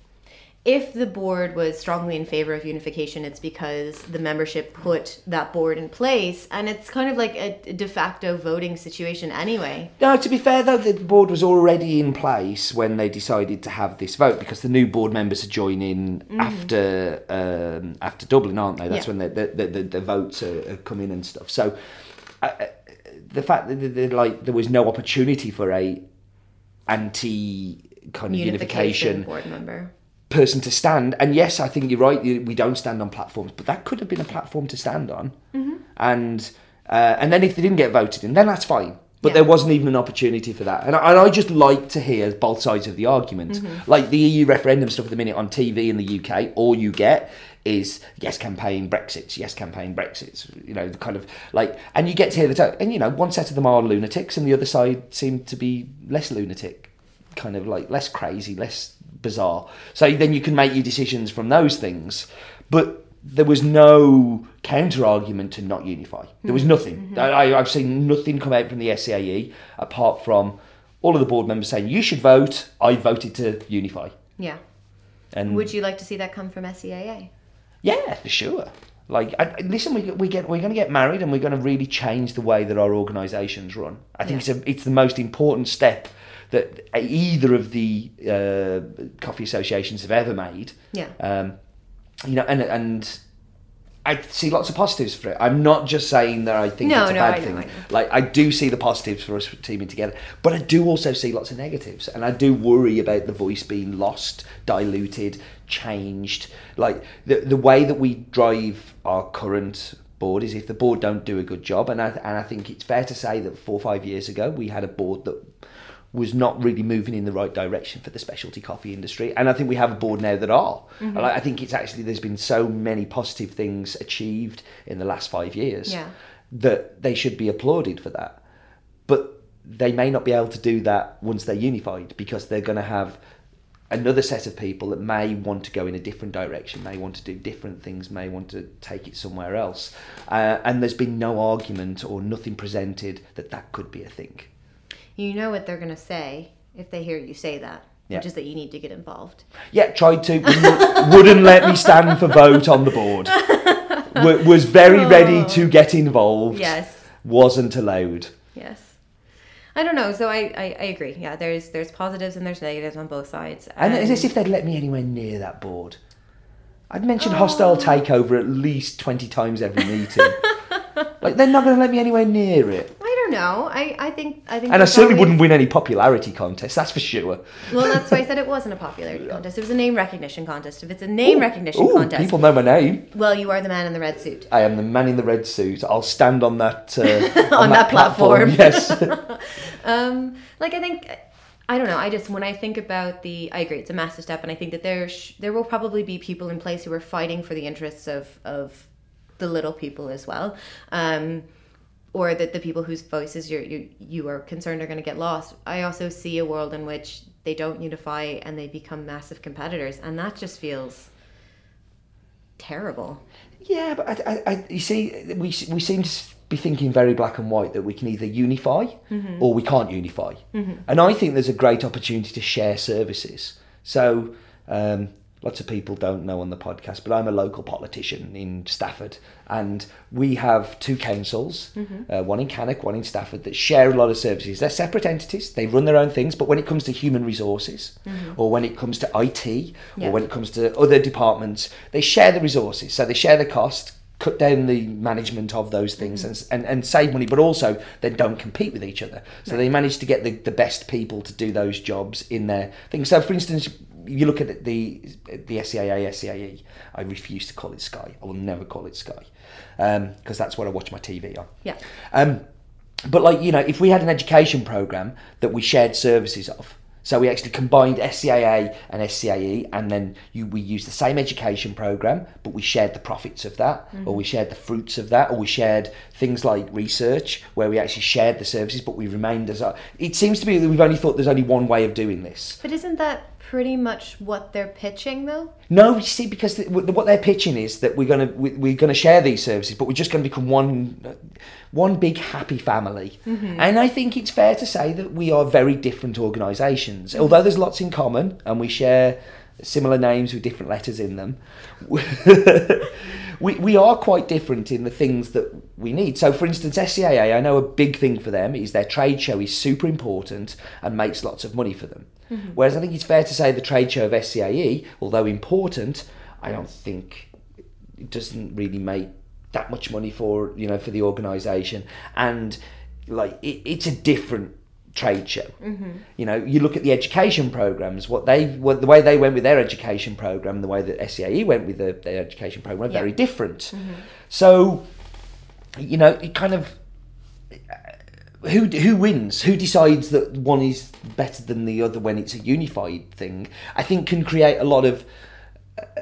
if the board was strongly in favor of unification, it's because the membership put that board in place, and it's kind of like a de facto voting situation anyway. No, to be fair though, the board was already in place when they decided to have this vote because the new board members are joining after um, after Dublin, aren't they? That's Yeah. when the the, the, the votes are, are coming and stuff. So uh, uh, the fact that like there was no opportunity for a anti kind of unification member. person to stand. And yes, I think you're right. We don't stand on platforms, but that could have been a platform to stand on. Mm-hmm. And uh, and then if they didn't get voted in, then that's fine. But Yeah. there wasn't even an opportunity for that. And I, and I just like to hear both sides of the argument. Mm-hmm. Like the EU referendum stuff at the minute on TV in the UK, all you get is yes campaign Brexit, yes campaign Brexit. You know, the kind of like, and you get to hear the to- and you know, one set of them are lunatics, and the other side seem to be less lunatic kind of like less crazy, less bizarre. So then you can make your decisions from those things. But there was no counter argument to not unify. There was mm-hmm. nothing. Mm-hmm. I, I've seen nothing come out from the SCAE apart from all of the board members saying you should vote. I voted to unify. Yeah. And Would you like to see that come from SCAA? Yeah, for sure. Like, I, listen, we, we get we're going to get married, and we're going to really change the way that our organisations run. I think it's a, it's the most important step that either of the uh, coffee associations have ever made. Yeah. Um, you know, and and I see lots of positives for it. I'm not just saying that I think No, it's a no, bad I know, thing. I know. Like I do see the positives for us teaming together, but I do also see lots of negatives, and I do worry about the voice being lost, diluted, changed. Like the the way that we drive our current board is if the board don't do a good job, and I and I think it's fair to say that four or five years ago we had a board that was not really moving in the right direction for the specialty coffee industry. And I think we have a board now that are. Mm-hmm. I think it's actually there's been so many positive things achieved in the last five years Yeah. that they should be applauded for that. But they may not be able to do that once they're unified because they're going to have another set of people that may want to go in a different direction, may want to do different things, may want to take it somewhere else. Uh, and there's been no argument or nothing presented that that could be a thing. You know what they're going to say if they hear you say that, Yeah. which is that you need to get involved. Yeah, tried to, wouldn't, let me stand for vote on the board. W- was very ready oh. to get involved. Yes. Wasn't allowed. Yes. I don't know. So I, I, I agree. Yeah, there's there's positives and there's negatives on both sides. And it's And- as if they'd let me anywhere near that board. I'd mentioned oh. hostile takeover at least 20 times every meeting. like, they're not going to let me anywhere near it. I don't know. I, I think I think. And I certainly always- wouldn't win any popularity contest, that's for sure. Well, that's why I said it wasn't a popularity contest. It was a name recognition contest. If it's a name recognition Ooh, contest, people know my name. well, you are the man in the red suit. I am the man in the red suit. I'll stand on that uh, On that platform. Yes. Um, like I think, I don't know. I just when I think about the, I agree, it's a massive step, and I think that there sh- there will probably be people in place who are fighting for the interests of of the little people as well. Um, or that the people whose voices you're, you you are concerned are going to get lost. I also see a world in which they don't unify and they become massive competitors, and that just feels terrible. Yeah, but I, I, I, you see, we we seem to be thinking very black and white that we can either unify or we can't unify, and I think there's a great opportunity to share services. So. Um, Lots of people don't know on the podcast, but I'm a local politician in Stafford, and we have two councils, mm-hmm. uh, one in Cannock, one in Stafford, that share a lot of services. They're separate entities; they run their own things. But when it comes to human resources, mm-hmm. or when it comes to IT, Yeah. or when it comes to other departments, they share the resources. So they share the cost, cut down the management of those things, mm-hmm. and, and, and save money, but also they don't compete with each other. So they manage to get the, the best people to do those jobs in their thing. So, for instance, you look at the the SCAA, SCAE. I refuse to call it Sky. I will never call it Sky because that's what I watch my TV on. Yeah. Um, but like you know, if we had an education program that we shared services of, so we actually combined SCAA and SCAE, and then you, we used the same education program, but we shared the profits of that, or we mm-hmm. shared the fruits of that, or we shared things like research, where we actually shared the services, but we remained as. It seems to be that we've only thought there's only one way of doing this. But isn't that pretty much what they're pitching, though? No, you see, because the, what they're pitching is that we're gonna we, we're gonna share these services, but we're just gonna become one one big happy family. Mm-hmm. And I think it's fair to say that we are very different organisations, mm-hmm. although there's lots in common, and we share similar names with different letters in them. we, we are quite different in the things that we need. So, for instance, SCAA, I know a big thing for them is their trade show is super important and makes lots of money for them. Mm-hmm. Whereas I think it's fair to say the trade show of SCAE, although important, I don't think it doesn't really make that much money for you know for the organisation, and like it, it's a different trade show. Mm-hmm. You know, you look at the education programs, what they what, the way they went with their education program, the way that SCAE went with the, their education program, are very Yeah. different. Mm-hmm. So, you know, it kind of uh, who who wins? Who decides that one is better than the other when it's a unified thing? I think can create a lot of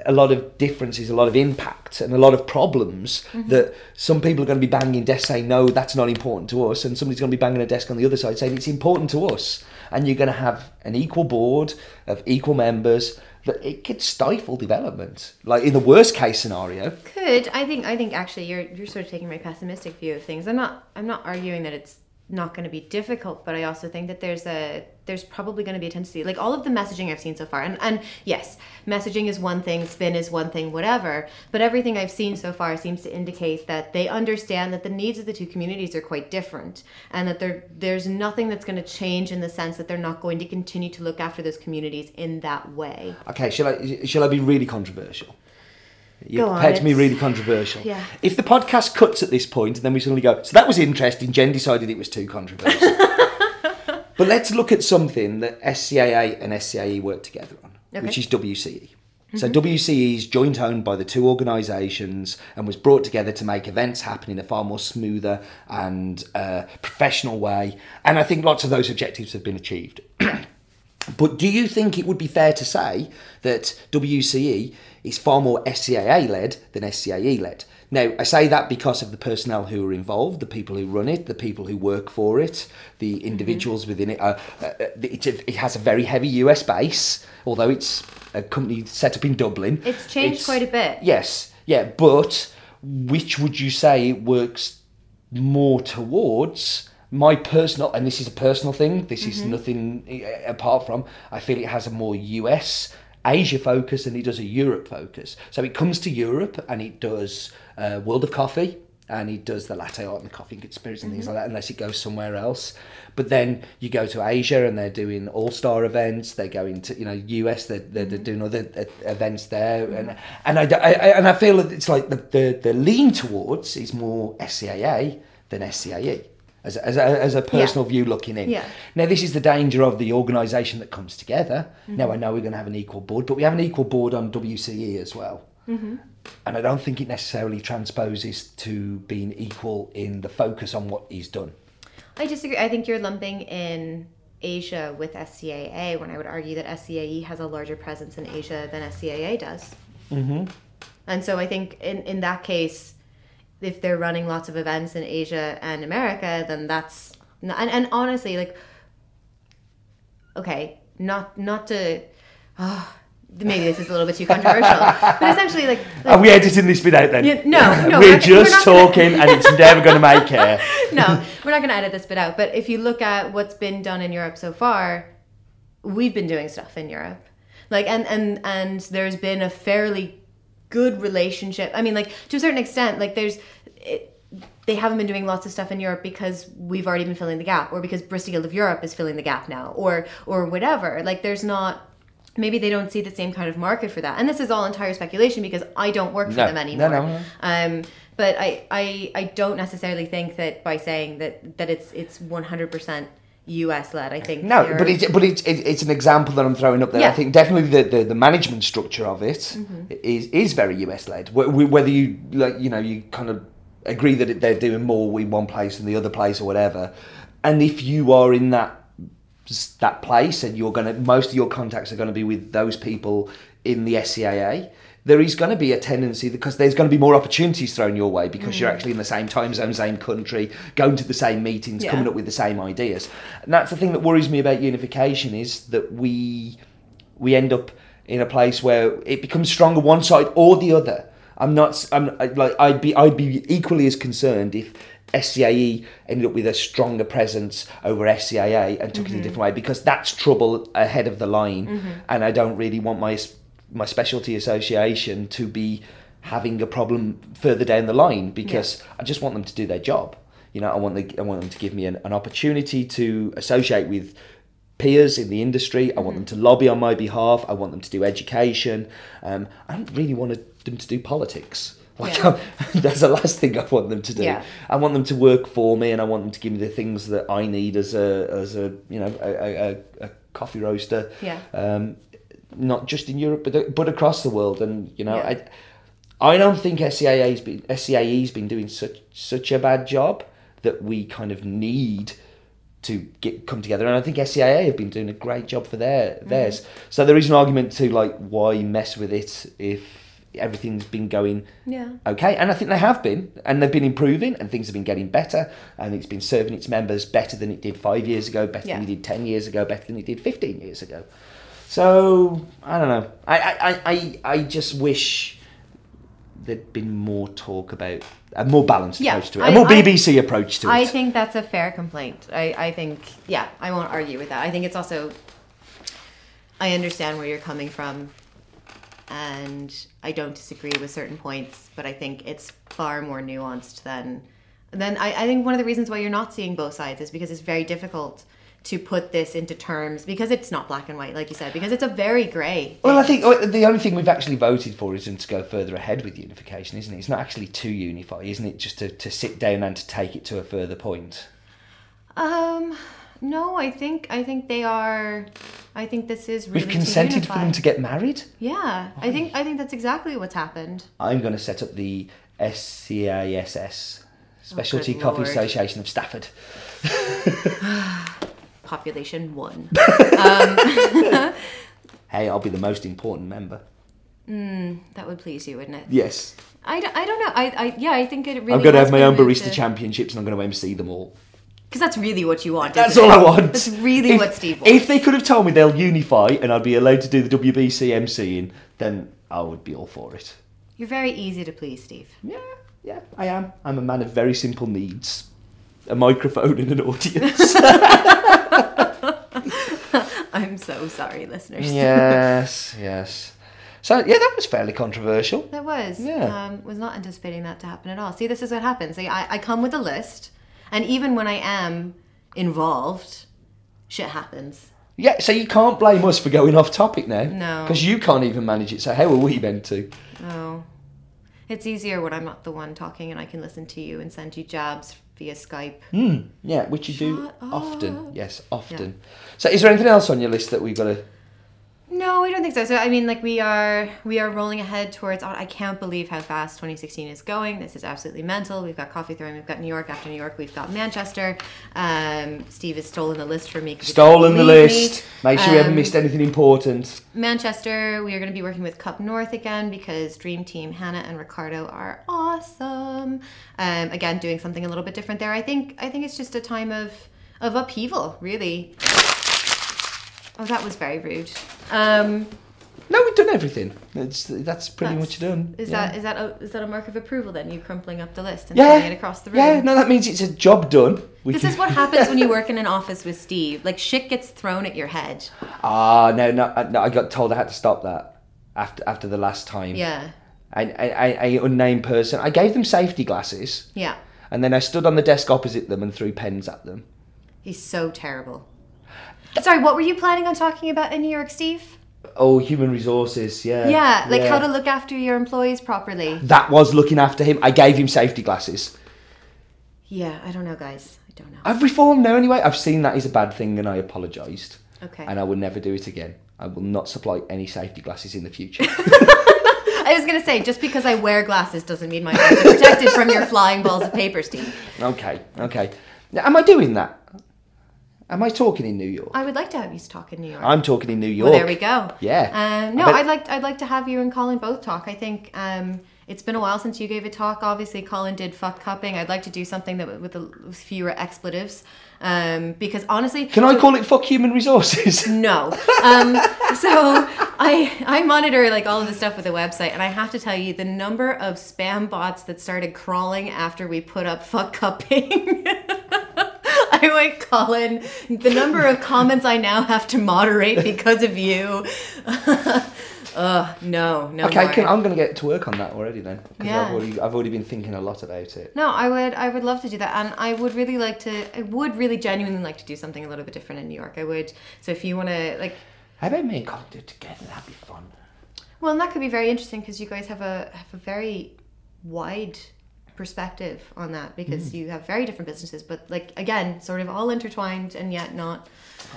a lot of differences, a lot of impact, and a lot of problems mm-hmm. that some people are going to be banging desks saying no, that's not important to us, and somebody's going to be banging a desk on the other side saying it's important to us, and you're going to have an equal board of equal members. That it could stifle development, like in the worst case scenario. Could I think I think actually you're you're sort of taking my pessimistic view of things. I'm not I'm not arguing that it's not going to be difficult, but I also think that there's a there's probably going to be a tendency like all of the messaging I've seen so far, and and yes, messaging is one thing, spin is one thing, whatever. But everything I've seen so far seems to indicate that they understand that the needs of the two communities are quite different, and that there there's nothing that's going to change in the sense that they're not going to continue to look after those communities in that way. Okay, shall I shall I be really controversial? You're on, prepared to be really controversial. Yeah. If the podcast cuts at this point and then we suddenly go, so that was interesting, Jen decided it was too controversial. but let's look at something that SCAA and SCAE work together on, which is WCE. So WCE is joint owned by the two organisations and was brought together to make events happen in a far more smoother and uh, professional way. And I think lots of those objectives have been achieved. But do you think it would be fair to say that WCE is far more SCAA led than SCAE led? Now, I say that because of the personnel who are involved, the people who run it, the people who work for it, the individuals within it. Uh, uh, it. It has a very heavy US base, although it's a company set up in Dublin. It's changed quite a bit. Yes, yeah, but which would you say it works more towards? My personal, and this is a personal thing, this is nothing uh, apart from, I feel it has a more US, Asia focus than it does a Europe focus. So it comes to Europe and it does uh, World of Coffee and it does the latte art and the coffee and good spirits and things like that, unless it goes somewhere else. But then you go to Asia and they're doing all star events. They're going to you know US. They're, they're, they're doing other uh, events there, and and I, I, I and I feel that it's like the, the the lean towards is more SCAA than SCAE, as a, as a, as a personal view looking in. Yeah. Now, this is the danger of the organisation that comes together. Mm-hmm. Now, I know we're going to have an equal board, but we have an equal board on WCE as well. Mm-hmm. And I don't think it necessarily transposes to being equal in the focus on what he's done. I disagree. I think you're lumping in Asia with SCAA when I would argue that SCAE has a larger presence in Asia than SCAA does. Mm-hmm. And so I think in, in that case, if they're running lots of events in Asia and America, then that's and, and honestly, like, okay, not not to. Oh, maybe this is a little bit too controversial, but essentially, like, Are we editing this bit out then? No, no, we're we're- just we're not gonna- talking and it's never going to make air. no, we're not going to edit this bit out. But if you look at what's been done in Europe so far, we've been doing stuff in Europe, like, and and and there's been a fairly good relationship. I mean, like to a certain extent, like there's. It, they haven't been doing lots of stuff in Europe because we've already been filling the gap, or because Barista Guild of Europe is filling the gap now, or or whatever. Like, there's not. Maybe they don't see the same kind of market for that, and this is all entire speculation because I don't work for No, them anymore. no, no. Um, but I, I, I don't necessarily think that by saying that, that it's it's 100% US led. I think No, they're- but it's but it's it, it's an example that I'm throwing up there. I think definitely the, the, the management structure of it is is very US led. Whether you like you know you kind of agree that they're doing more in one place than the other place or whatever, and if you are in that that place and you're gonna most of your contacts are going to be with those people in the SCAA. There is going to be a tendency because there's going to be more opportunities thrown your way because you're mm. actually in the same time zone, same country, going to the same meetings, Yeah. coming up with the same ideas. And that's the thing that worries me about unification is that we we end up in a place where it becomes stronger one side or the other. I'm not. I'm like I'd be. I'd be equally as concerned if SCAE ended up with a stronger presence over SCAA and took it in a mm-hmm. different way because that's trouble ahead of the line, mm-hmm. and I don't really want my my specialty association to be having a problem further down the line because I just want them to do their job. You know, I want the, I want them to give me an, an opportunity to associate with peers in the industry. I want mm-hmm. them to lobby on my behalf. I want them to do education. Um, I don't really want them to do politics. Like Yeah. that's the last thing I want them to do. Yeah. I want them to work for me, and I want them to give me the things that I need as a as a you know a, a, a- coffee roaster. Yeah. Um, not just in Europe, but but across the world. And you know, Yeah. I I don't think SCAA's been SCAE's been doing such such a bad job that we kind of need to get come together. And I think SCAA have been doing a great job for their theirs. So there is an argument to like why mess with it if everything's been going Yeah. okay. And I think they have been, and they've been improving, and things have been getting better, and it's been serving its members better than it did five years ago, better Yeah. than it did ten years ago, better than it did fifteen years ago. So I don't know. I I, I, I, I just wish there'd been more talk about a more balanced Yeah, approach to it, I- a more I- BBC approach to it. I think that's a fair complaint. I, I think, yeah, I won't argue with that. I think it's also, I understand where you're coming from, and I don't disagree with certain points, but I think it's far more nuanced than. Then I, I think one of the reasons why you're not seeing both sides is because it's very difficult to put this into terms because it's not black and white, like you said, because it's a very grey. Well, I think oh, the only thing we've actually voted for is to go further ahead with unification, isn't it? It's not actually to unify, isn't it? Just to, to sit down and to take it to a further point. Um, no, I think I think they are. I think this is really We've consented for them to get married. Yeah, I think I think that's exactly what's happened. I'm going to set up the SCISS oh, Specialty good Coffee lord. Association of Stafford. Population one. Um, hey, I'll be the most important member. Hmm, that would please you, wouldn't it? Yes. I, don't- I don't know. I, I yeah, I think it really. I'm going to have my own barista to- championships and I'm going to MC them all. Because that's really what you want. That's all it? I want. That's really if, what Steve wants. If they could have told me they'll unify and I'd be allowed to do the WBC MCing, then I would be all for it. You're very easy to please, Steve. Yeah, yeah, I am. I'm a man of very simple needs. A microphone and an audience. I'm so sorry, listeners. yes, yes. So yeah, that was fairly controversial. That was. Yeah. Um, was not anticipating that to happen at all. See, this is what happens. Like, I, I come with a list, and even when I am involved, shit happens. Yeah, so you can't blame us for going off topic now. No. Because you can't even manage it, so how are we meant to? Oh. It's easier when I'm not the one talking and I can listen to you and send you jabs via Skype. Mm, yeah, which you do Shut often. Yes, often. So, is there anything else on your list that we've got to? No, I don't think so. So I mean, like we are we are rolling ahead towards. I can't believe how fast 2016 is going. This is absolutely mental. We've got coffee throwing. We've got New York after New York. We've got Manchester. Um, Steve has stolen the list for me. Stolen the believe me. list. Make sure we haven't Um, missed anything important. Manchester, we are going to be working with Cup North again because Dream Team Hannah and Ricardo are awesome. Um, again, doing something a little bit different there. I think I think it's just a time of of upheaval, really. Oh, that was very rude. Um, No, we've done everything. It's, that's pretty That's- much done. is yeah. that is that a, is that a mark of approval then? You crumpling up the list and Yeah. throwing it across the room. Yeah, no, that means it's a job done. We This can- is what happens when you work in an office with Steve. Like shit gets thrown at your head. Ah, no, no, uh, no, I got told I had to stop that after after the last time. Yeah. A, a, a, a unnamed person. I gave them safety glasses, Yeah. and then I stood on the desk opposite them and threw pens at them. He's so terrible. Sorry, what were you planning on talking about in New York, Steve? Oh, human resources, yeah. Yeah, like yeah. how to look after your employees properly. That was looking after him. I gave him safety glasses. Yeah, I don't know, guys. I don't know. I've reformed now anyway. I've seen that is a bad thing and I apologised. Okay. And I will never do it again. I will not supply any safety glasses in the future. I was gonna say, just because I wear glasses doesn't mean my eyes are protected from your flying balls of paper, Steve. okay, okay. Now, am I doing that? Am I talking in New York? I would like to have you talk in New York. I'm talking in New York. Well, there we go. Yeah. Um, no, bet- I'd like I'd like to have you and Colin both talk. I think um, it's been a while since you gave a talk. Obviously, Colin did fuck cupping. I'd like to do something that with, a, with fewer expletives, um, because honestly, Can I call it fuck human resources? no. Um, so I I monitor like all of the stuff with the website, and I have to tell you the number of spam bots that started crawling after we put up fuck cupping. I went, Colin. The number of comments I now have to moderate because of you. Ugh, uh, no, no. okay, can, I'm going to get to work on that already then. Yeah. I've already, I've already been thinking a lot about it. No, I would I would love to do that and I would really like to I would really genuinely like to do something a little bit different in New York. I would so if you want to like How about me and Colin do it together? That'd be fun. well and that could be very interesting because you guys have a have a very wide perspective on that because Hmm. you have very different businesses but like again sort of all intertwined and yet not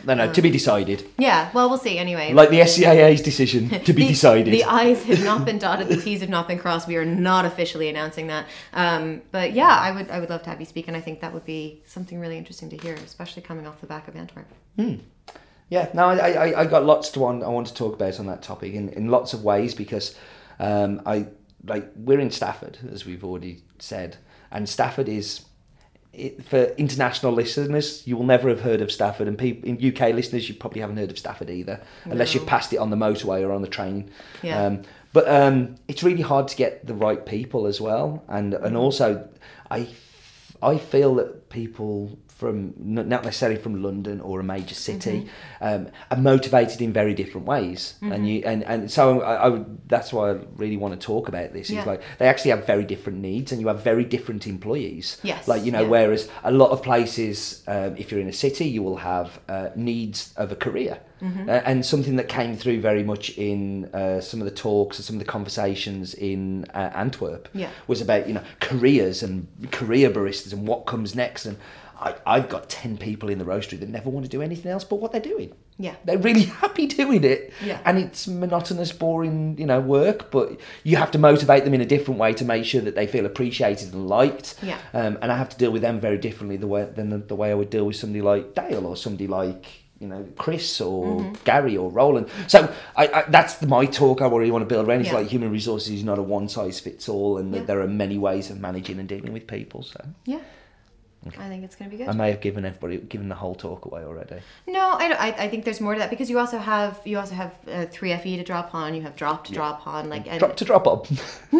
No, no, to be decided. yeah well we'll see anyway Like the SCAA's decision to be the, decided. The I's have not been dotted, the T's have not been crossed. We are not officially announcing that. Um, but yeah, I would I would love to have you speak, and I think that would be something really interesting to hear, especially coming off the back of Antwerp. Yeah, no, I, I, I got lots to want. I want to talk about on that topic in, in lots of ways because um, I like we're in Stafford as we've already said, and Stafford is it, for international listeners. You will never have heard of Stafford, and people in UK listeners, you probably haven't heard of Stafford either, unless you've passed it on the motorway or on the train. Yeah. Um, but um, it's really hard to get the right people as well, and and also I I feel that people from not necessarily from London or a major city um, are motivated in very different ways, and you and, and so I, I would that's why I really want to talk about this. Yeah. Is like they actually have very different needs, and you have very different employees. Yes, like you know, yeah. whereas a lot of places, um, if you're in a city, you will have uh, needs of a career. Mm-hmm. Uh, and something that came through very much in uh, some of the talks and some of the conversations in uh, Antwerp Yeah. was about you know careers and career baristas and what comes next. And I, I've got ten people in the roastery that never want to do anything else but what they're doing. Yeah. They're really happy doing it. Yeah. And it's monotonous, boring, you know, work, but you have to motivate them in a different way to make sure that they feel appreciated and liked. Yeah. Um, and I have to deal with them very differently the way than the, the way I would deal with somebody like Dale or somebody like you know Chris or Mm-hmm. Gary or Roland. So I, I, that's the, my talk. I really want to build around. It's Yeah. like human resources is not a one size fits all, and Yeah. there are many ways of managing and dealing with people. So Yeah. I think it's going to be good. I may have given everybody given the whole talk away already. No, I, don't- I, I think there's more to that because you also have you also have uh, 3FE to drop on, you have drop to drop on, like and Drop to drop up.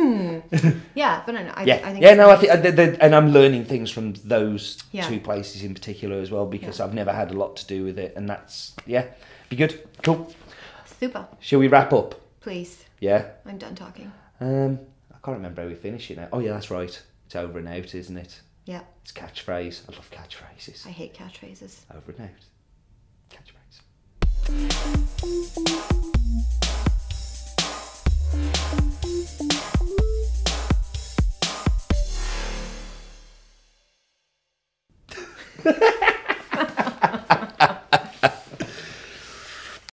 yeah, but no, no, I, yeah, I think yeah. No, I think, the, and I'm learning things from those Yeah. two places in particular as well because Yeah. I've never had a lot to do with it, and that's yeah, be good, cool. super. Shall we wrap up? Please, Yeah. I'm done talking. Um, I can't remember how we finish it now. Oh yeah, that's right. It's over and out, isn't it? Yeah, It's catchphrase. I love catchphrases. I hate catchphrases. Over and out. Catchphrase.